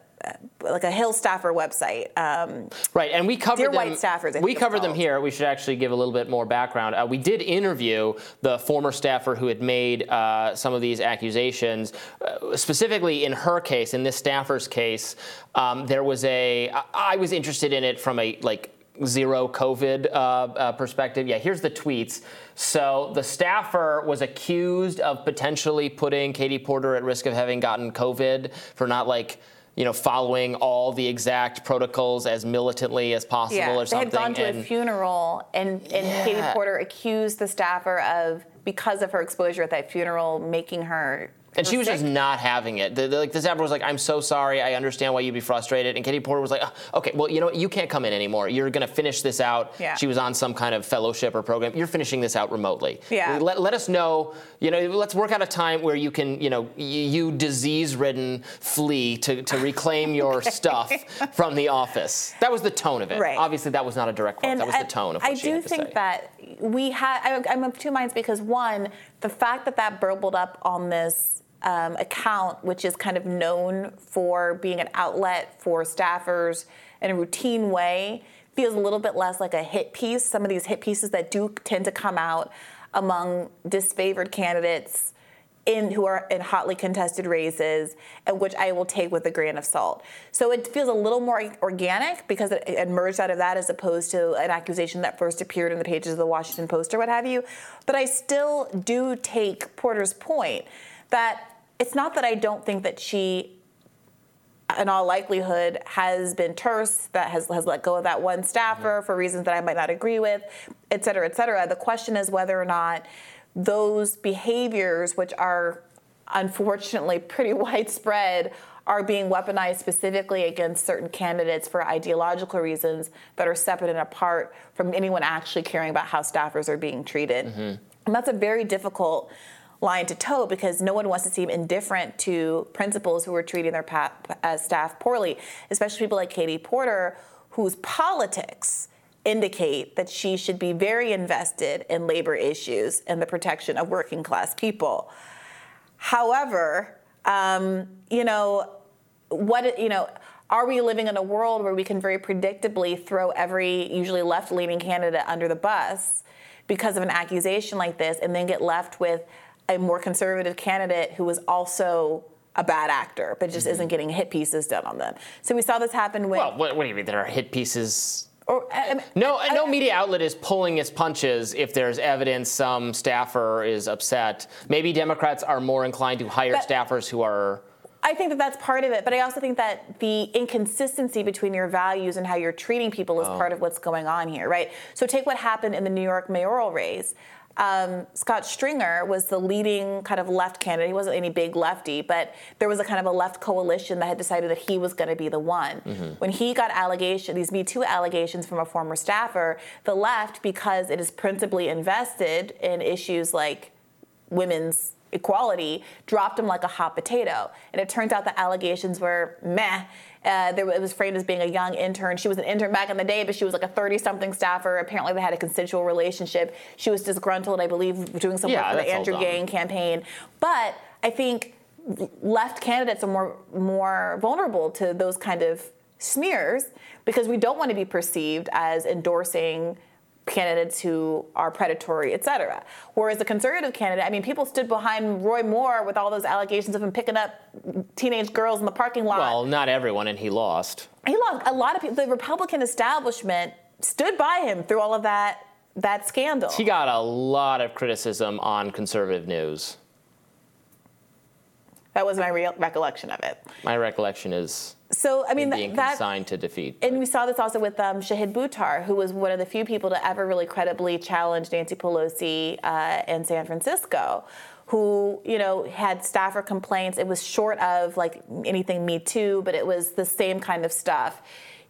like a Hill staffer website. Um, right, and we covered Dear them. White staffers. we covered them here. We should actually give a little bit more background. Uh, we did interview the former staffer who had made uh, some of these accusations. Uh, specifically, in her case, in this staffer's case, um, there was a. I, I was interested in it from a like zero COVID uh, uh, perspective, yeah, here's the tweets. So the staffer was accused of potentially putting Katie Porter at risk of having gotten COVID for not like you know, following all the exact protocols as militantly as possible yeah, or something. They had gone to and, a funeral, and, and yeah. Katie Porter accused the staffer of, because of her exposure at that funeral, making her And she was just not having it. The, the, like the staffer was like, "I'm so sorry. I understand why you'd be frustrated." And Katie Porter was like, "Oh, "Okay, well, you know, what? you can't come in anymore. You're going to finish this out." Yeah. She was on some kind of fellowship or program. You're finishing this out remotely. Yeah. Let, let us know. You know, let's work out a time where you can, you know, y- you disease-ridden flee to, to reclaim [LAUGHS] your stuff from the office. That was the tone of it. Right. Obviously, that was not a direct quote. that was I, the tone of what I she do had to think say. that we had. I'm of two minds because one, the fact that that burbled up on this um, account, which is kind of known for being an outlet for staffers in a routine way, feels a little bit less like a hit piece. Some of these hit pieces that do tend to come out among disfavored candidates in who are in hotly contested races, and which I will take with a grain of salt. So it feels a little more organic because it emerged out of that as opposed to an accusation that first appeared in the pages of the Washington Post or what have you. But I still do take Porter's point that it's not that I don't think that she in all likelihood has been terse, that has, has let go of that one staffer for reasons that I might not agree with, et cetera, et cetera. The question is whether or not those behaviors, which are unfortunately pretty [LAUGHS] widespread, are being weaponized specifically against certain candidates for ideological reasons that are separate and apart from anyone actually caring about how staffers are being treated. Mm-hmm. And that's a very difficult line to toe because no one wants to seem indifferent to principals who are treating their pa- staff poorly, especially people like Katie Porter, whose politics indicate that she should be very invested in labor issues and the protection of working class people. However, um, you know, what you know, are we living in a world where we can very predictably throw every usually left-leaning candidate under the bus because of an accusation like this, and then get left with a more conservative candidate who was also a bad actor, but just isn't getting hit pieces done on them? So we saw this happen with. well, what, what do you mean? There are hit pieces or, uh, I mean, No, I- no media outlet is pulling its punches if there's evidence some staffer is upset. Maybe Democrats are more inclined to hire But- staffers who are. I think that that's part of it, but I also think that the inconsistency between your values and how you're treating people is oh. part of what's going on here, right? So take what happened in the New York mayoral race. Um, Scott Stringer was the leading kind of left candidate. He wasn't any big lefty, but there was a kind of a left coalition that had decided that he was going to be the one. When he got allegations, these Me Too allegations from a former staffer, the left, because it is principally invested in issues like women's equality dropped him like a hot potato. And it turns out the allegations were meh. Uh, there, it was framed as being a young intern. She was an intern back in the day, but she was like a 30 something staffer. Apparently, they had a consensual relationship. She was disgruntled, I believe, doing some Yeah, work for the Andrew. Yang campaign. But I think left candidates are more, more vulnerable to those kind of smears because we don't want to be perceived as endorsing candidates who are predatory, et cetera. Whereas the conservative candidate, I mean, people stood behind Roy Moore with all those allegations of him picking up teenage girls in the parking lot. Well, not everyone, and he lost. he lost a lot of people. The Republican establishment stood by him through all of that that scandal. He got a lot of criticism on conservative news. That was my real recollection of it. My recollection is So I mean, being th- that consigned to defeat. And we saw this also with um, Shahid Buttar, who was one of the few people to ever really credibly challenge Nancy Pelosi uh, in San Francisco, who you know had staffer complaints. It was short of like anything Me Too, but it was the same kind of stuff.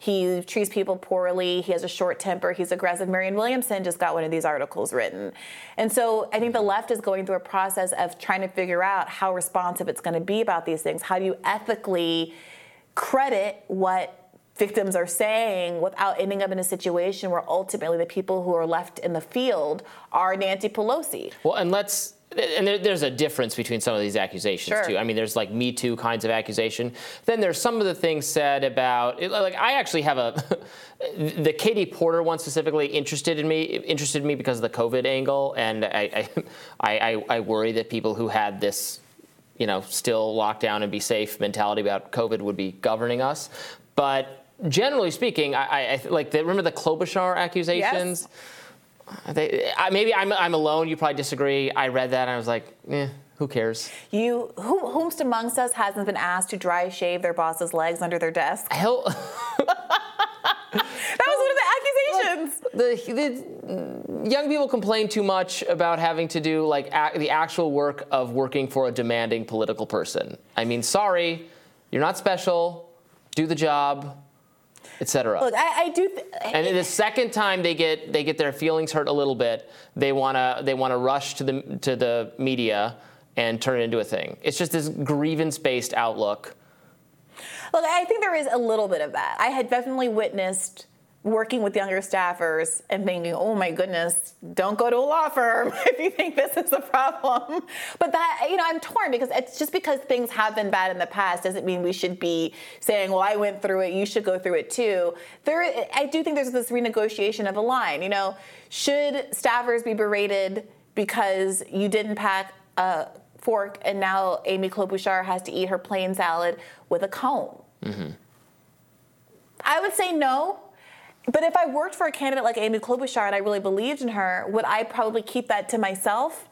He treats people poorly. He has a short temper. He's aggressive. Marianne Williamson just got one of these articles written. And so I think the left is going through a process of trying to figure out how responsive it's going to be about these things. How do you ethically credit what victims are saying without ending up in a situation where ultimately the people who are left in the field are Nancy Pelosi. Well, and let's. And there, there's a difference between some of these accusations Sure. too. I mean, there's like Me Too kinds of accusation. Then there's some of the things said about, like I actually have a, [LAUGHS] the Katie Porter one specifically interested in me, interested in me because of the COVID angle, and I, I, [LAUGHS] I, I worry that people who had this, you know, still lock down and be safe mentality about COVID would be governing us. But generally speaking, I, I, I like the, remember the Klobuchar accusations. They, I, maybe I'm, I'm alone. You probably disagree. I read that and I was like, eh, who cares? You, who, whomst amongst us hasn't been asked to dry shave their boss's legs under their desk? Hell, [LAUGHS] That was one of the accusations. the, the young people complain too much about having to do like ac- the actual work of working for a demanding political person. I mean, sorry, you're not special. Do the job, etc. Look, I, I do. Th- And the second time they get they get their feelings hurt a little bit, they wanna they wanna rush to the to the media and turn it into a thing. It's just this grievance based outlook. Look, I think there is a little bit of that. I had definitely witnessed working with younger staffers and thinking, oh my goodness, don't go to a law firm [LAUGHS] if you think this is a problem. But that, you know, I'm torn because it's just because things have been bad in the past doesn't mean we should be saying, well, I went through it, you should go through it too. There, I do think there's this renegotiation of the line. You know, should staffers be berated because you didn't pack a fork and now Amy Klobuchar has to eat her plain salad with a comb? Mm-hmm. I would say no. But if I worked for a candidate like Amy Klobuchar and I really believed in her, would I probably keep that to myself?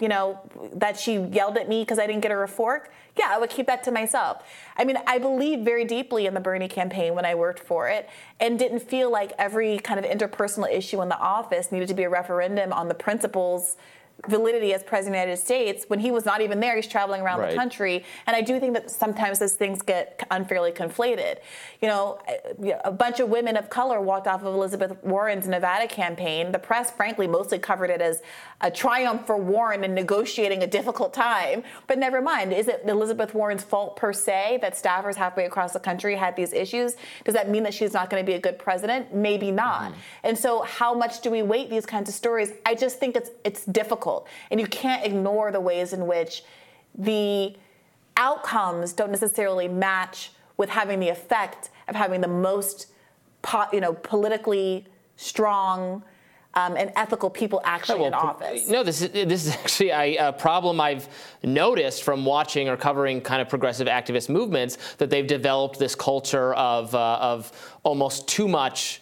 You know, that she yelled at me because I didn't get her a fork? Yeah, I would keep that to myself. I mean, I believed very deeply in the Bernie campaign when I worked for it and didn't feel like every kind of interpersonal issue in the office needed to be a referendum on the principles validity as president of the United States when he was not even there. He's traveling around Right. the country, and I do think that sometimes those things get unfairly conflated. You know, eh, a bunch of women of color walked off of Elizabeth Warren's Nevada campaign. The press, frankly, mostly covered it as a triumph for Warren in negotiating a difficult time. But never mind, is it Elizabeth Warren's fault per se that staffers halfway across the country had these issues? Does that mean that she's not going to be a good president? Maybe not. Mm-hmm. And so, how much do we weight these kinds of stories? I just think it's it's difficult, and you can't ignore the ways in which the outcomes don't necessarily match with having the effect of having the most, po- you know, politically strong um, and ethical people actually in office. No, this is this is actually a, a problem I've noticed from watching or covering kind of progressive activist movements that they've developed this culture of uh, of almost too much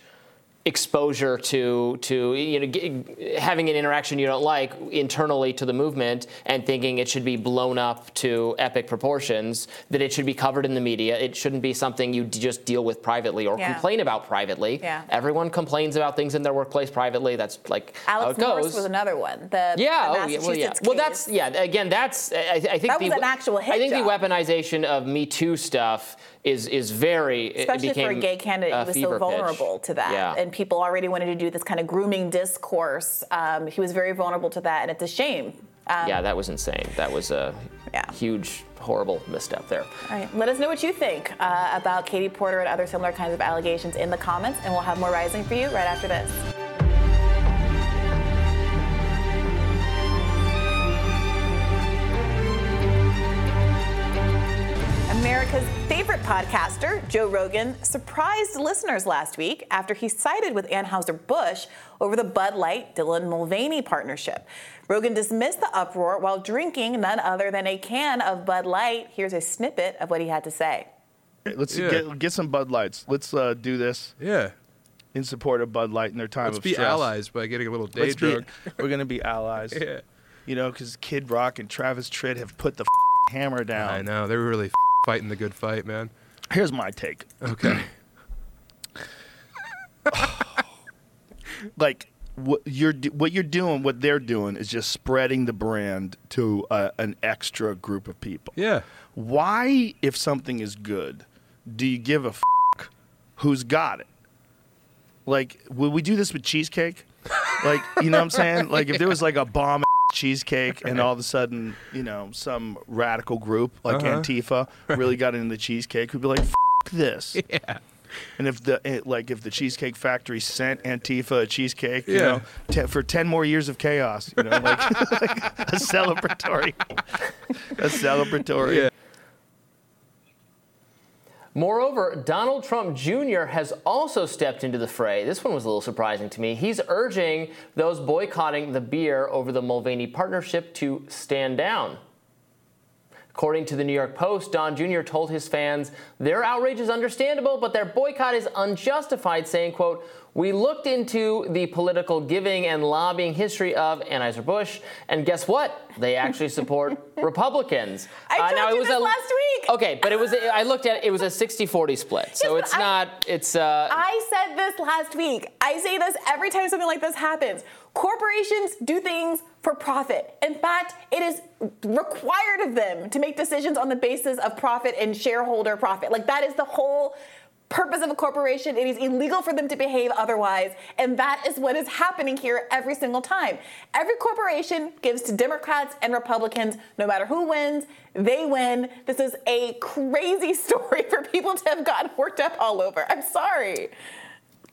exposure to to you know g- having an interaction you don't like internally to the movement and thinking it should be blown up to epic proportions that it should be covered in the media it shouldn't be something you d- just deal with privately or Yeah. complain about privately Yeah. everyone complains about things in their workplace privately that's like Alex how it goes Morse was another one. The, yeah, the oh, yeah, well, yeah. Well, that's yeah. Again, that's I, I think That the, an actual I think job. the weaponization of Me Too stuff is is very it especially for a gay candidate, he was so fever pitch. vulnerable to that, Yeah. and people already wanted to do this kind of grooming discourse. Um, he was very vulnerable to that, and it's a shame. Um, yeah, that was insane. That was a Yeah. huge, horrible misstep there. All right, let us know what you think uh, about Katie Porter and other similar kinds of allegations in the comments, and we'll have more rising for you right after this. America's favorite podcaster, Joe Rogan, surprised listeners last week after he sided with Anheuser-Busch over the Bud Light Dylan Mulvaney partnership. Rogan dismissed the uproar while drinking none other than a can of Bud Light. Here's a snippet of what he had to say. Let's Yeah. get get some Bud Lights. Let's uh, do this Yeah. in support of Bud Light in their time Let's of be stress. allies by getting a little day Let's be, [LAUGHS] we're gonna be allies. [LAUGHS] Yeah. You know, because Kid Rock and Travis Tritt have put the hammer down. I know. They were really fighting the good fight, man. Here's my take. Okay. [CLEARS THROAT] Like what you're what you're doing, what they're doing is just spreading the brand to uh, an extra group of people. yeah. Why, if something is good, do you give a f- who's got it? Like, would we do this with cheesecake? Like, you know what I'm saying? Like, if there was like a bomb cheesecake and all of a sudden, you know, some radical group like Uh-huh. Antifa really got into the cheesecake, we'd be like, f- this. [LAUGHS] Yeah. And if the eh, like if the Cheesecake Factory sent Antifa a cheesecake, you Yeah. know, te- for ten more years of chaos, you know, like, [LAUGHS] like a celebratory, a celebratory. Moreover, Donald Trump Jr. has also stepped into the fray. This one was a little surprising to me. He's urging those boycotting the beer over the Mulvaney partnership to stand down. According to the New York Post, Don Jr. told his fans their outrage is understandable, but their boycott is unjustified, saying, quote, we looked into the political giving and lobbying history of Anheuser-Busch, and guess what? They actually support [LAUGHS] Republicans. I Uh, told you this a- last week. Okay, but it was I looked at it, it was a 60-40 split. So but it's I- not it's uh I said this last week. I say this every time something like this happens. Corporations do things for profit. In fact, it is required of them to make decisions on the basis of profit and shareholder profit. Like that is the whole purpose of a corporation. It is illegal for them to behave otherwise. And that is what is happening here every single time. Every corporation gives to Democrats and Republicans, no matter who wins, they win. This is a crazy [LAUGHS] story for people to have gotten worked up all over. I'm sorry.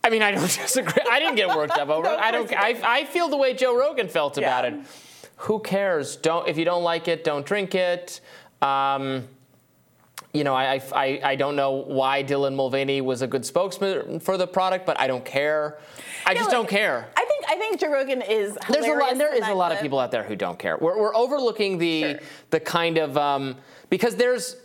I mean, I don't [LAUGHS] disagree. I didn't get worked up over it. [LAUGHS] I don't. I, I feel the way Joe Rogan felt about it. Who cares? Don't if you don't like it, don't drink it. Um, you know, I, I, I don't know why Dylan Mulvaney was a good spokesman for the product, but I don't care. I Yeah, just don't care. I think I think Joe Rogan is There's a lot. There is a lot of people out there who don't care. We're, we're overlooking the Sure. the kind of um, because there's.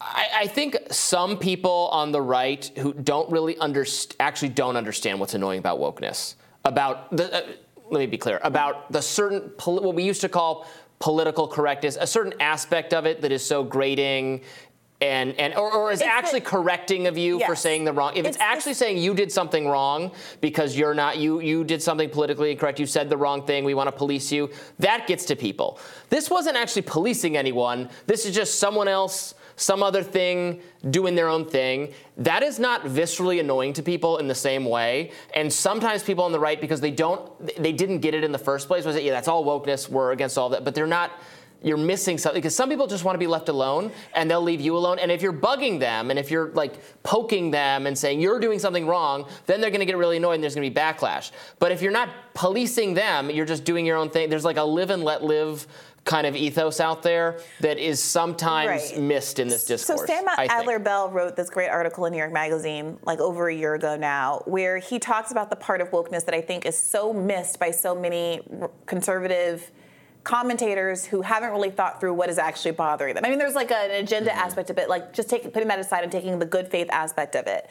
I, I think some people on the right who don't really underst- actually don't understand what's annoying about wokeness. About the, uh, let me be clear about the certain poli- what we used to call political correctness, a certain aspect of it that is so grating. And, and or, or is It's the- actually correcting of you for saying the wrong. If it's, It's the- actually saying you did something wrong because you're not you you did something politically incorrect, you said the wrong thing, we want to police you. That gets to people. This wasn't actually policing anyone. This is just someone else, some other thing doing their own thing. That is not viscerally annoying to people in the same way. And sometimes people on the right because they don't they didn't get it in the first place was it yeah, that's all wokeness, we're against all that, but they're not you're missing something because some people just want to be left alone and they'll leave you alone. And if you're bugging them and if you're like poking them and saying you're doing something wrong, then they're going to get really annoyed and there's going to be backlash. But if you're not policing them, you're just doing your own thing. There's like a live and let live kind of ethos out there that is sometimes Right. missed in this discourse. So Sam Adler Bell wrote this great article in New York Magazine like over a year ago now, where he talks about the part of wokeness that I think is so missed by so many conservative commentators who haven't really thought through what is actually bothering them. I mean, there's like an agenda Mm-hmm. aspect of it, like just taking putting that aside and taking the good faith aspect of it.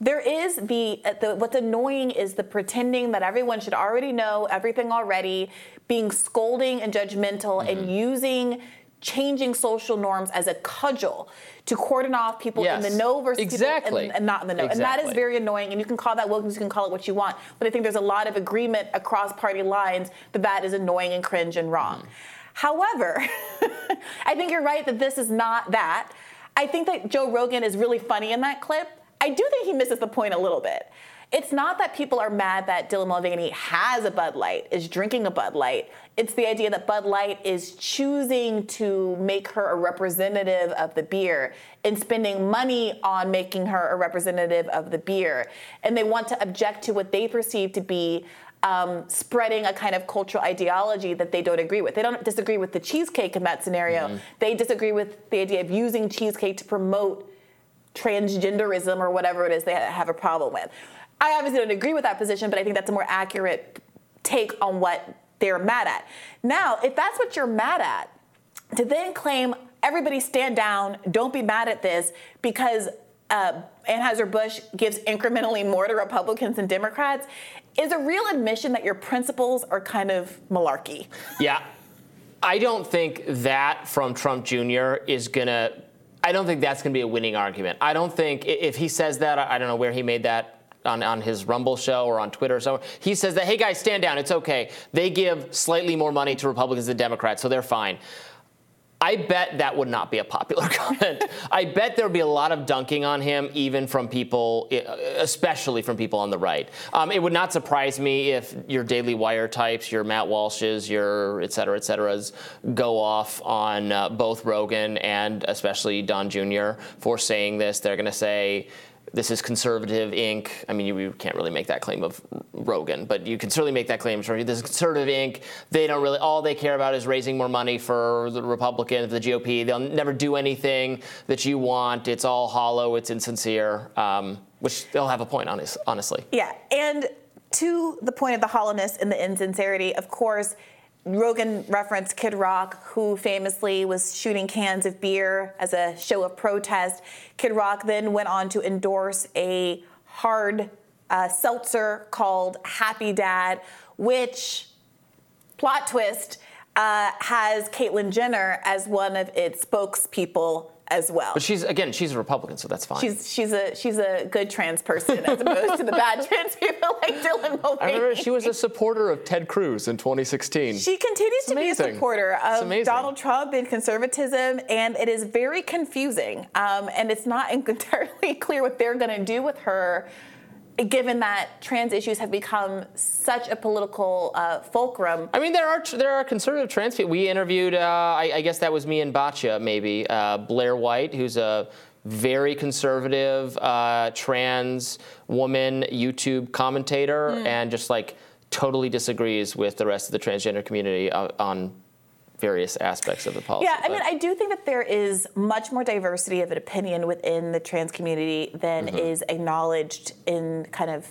There is the, uh, the what's annoying is the pretending that everyone should already know everything already, being scolding and judgmental Mm-hmm. and using changing social norms as a cudgel to cordon off people in the know versus Exactly. people and not in the know. And that is very annoying. And you can call that wokeness, you can call it what you want. But I think there's a lot of agreement across party lines that that is annoying and cringe and wrong. Mm-hmm. However, [LAUGHS] I think you're right that this is not that. I think that Joe Rogan is really funny in that clip. I do think he misses the point a little bit. It's not that people are mad that Dylan Mulvaney has a Bud Light, is drinking a Bud Light. It's the idea that Bud Light is choosing to make her a representative of the beer and spending money on making her a representative of the beer. And they want to object to what they perceive to be um, spreading a kind of cultural ideology that they don't agree with. They don't disagree with the cheesecake in that scenario. They disagree with the idea of using cheesecake to promote transgenderism or whatever it is they have a problem with. I obviously don't agree with that position, but I think that's a more accurate take on what they're mad at. Now, if that's what you're mad at, to then claim everybody stand down, don't be mad at this because uh, Anheuser-Busch gives incrementally more to Republicans and Democrats is a real admission that your principles are kind of malarkey. Yeah. I don't think that from Trump Jr. is going to, I don't think that's going to be a winning argument. I don't think, if he says that, I I don't know where he made that. On, on his Rumble show or on Twitter or somewhere, he says that, hey guys, stand down, it's okay. They give slightly more money to Republicans than Democrats, so they're fine. I bet that would not be a popular [LAUGHS] comment. I bet there would be a lot of dunking on him, even from people, especially from people on the right. Um, it would not surprise me if your Daily Wire types, your Matt Walsh's, your et cetera, et cetera's, go off on uh, both Rogan and especially Don Jr. for saying this. They're going to say, this is conservative Inc. I mean, you, you can't really make that claim of Rogan, but you can certainly make that claim. This is conservative Inc. They don't really. All they care about is raising more money for the Republicans, the GOP. They'll never do anything that you want. It's all hollow. It's insincere. Um, which they'll have a point on, honestly. Yeah, and to the point of the hollowness and the insincerity, of course, Rogan referenced Kid Rock, who famously was shooting cans of beer as a show of protest. Kid Rock then went on to endorse a hard uh, seltzer called Happy Dad, which, plot twist, uh, has Caitlyn Jenner as one of its spokespeople as well. But she's again, she's a Republican, so that's fine. She's she's a she's a good trans person as opposed to the bad [LAUGHS] trans people like Dylan Mulvaney. I remember she was a supporter of Ted Cruz in 2016. She continues to be a supporter of. Donald Trump and conservatism, and it is very confusing. Um, and it's not [LAUGHS] entirely clear what they're going to do with her, given that trans issues have become such a political uh, fulcrum. I mean, there are there are conservative trans people. We interviewed, uh, I, I guess that was me and Batya, maybe uh, Blair White, who's a very conservative uh, trans woman YouTube commentator, Hmm. and just like totally disagrees with the rest of the transgender community uh, on various aspects of the policy. Yeah, I mean, I do think that there is much more diversity of an opinion within the trans community than Mm-hmm. is acknowledged in kind of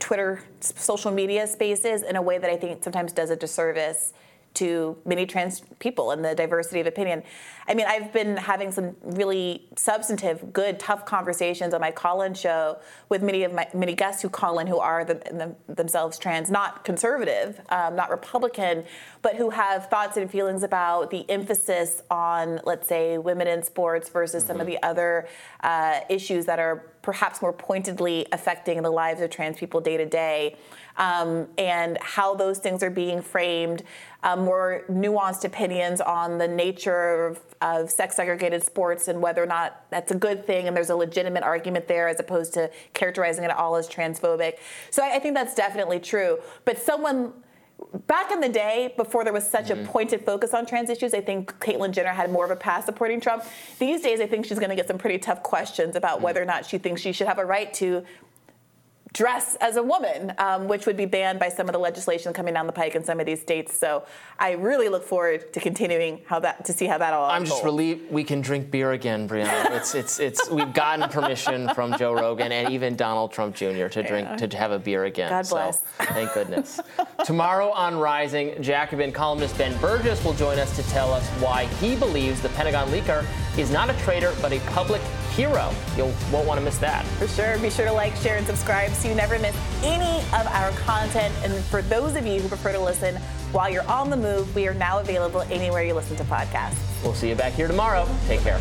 Twitter, social media spaces in a way that I think sometimes does a disservice to many trans people and the diversity of opinion. I mean, I've been having some really substantive, good, tough conversations on my call-in show with many of my many guests who call in who are them, them, themselves trans, not conservative, um, not Republican, but who have thoughts and feelings about the emphasis on, let's say, women in sports versus some of the other uh, issues that are perhaps more pointedly affecting the lives of trans people day to day, um, and how those things are being framed, um, more nuanced opinions on the nature of, of sex segregated sports and whether or not that's a good thing and there's a legitimate argument there as opposed to characterizing it all as transphobic. So I, I think that's definitely true. But someone back in the day, before there was such a pointed focus on trans issues, I think Caitlyn Jenner had more of a pass supporting Trump. These days, I think she's going to get some pretty tough questions about whether or not she thinks she should have a right to dress as a woman, um, which would be banned by some of the legislation coming down the pike in some of these states. So I really look forward to continuing how that to see how that all. I'm just relieved we can drink beer again, Briahna. [LAUGHS] It's it's it's we've gotten permission from Joe Rogan and even Donald Trump Jr. to drink to have a beer again. God so, bless. thank goodness. [LAUGHS] Tomorrow on Rising, Jacobin columnist Ben Burgis will join us to tell us why he believes the Pentagon leaker is not a traitor but a public hero. You won't want to miss that. For sure. Be sure to like, share, and subscribe so you never miss any of our content. And for those of you who prefer to listen while you're on the move, we are now available anywhere you listen to podcasts. We'll see you back here tomorrow. Take care.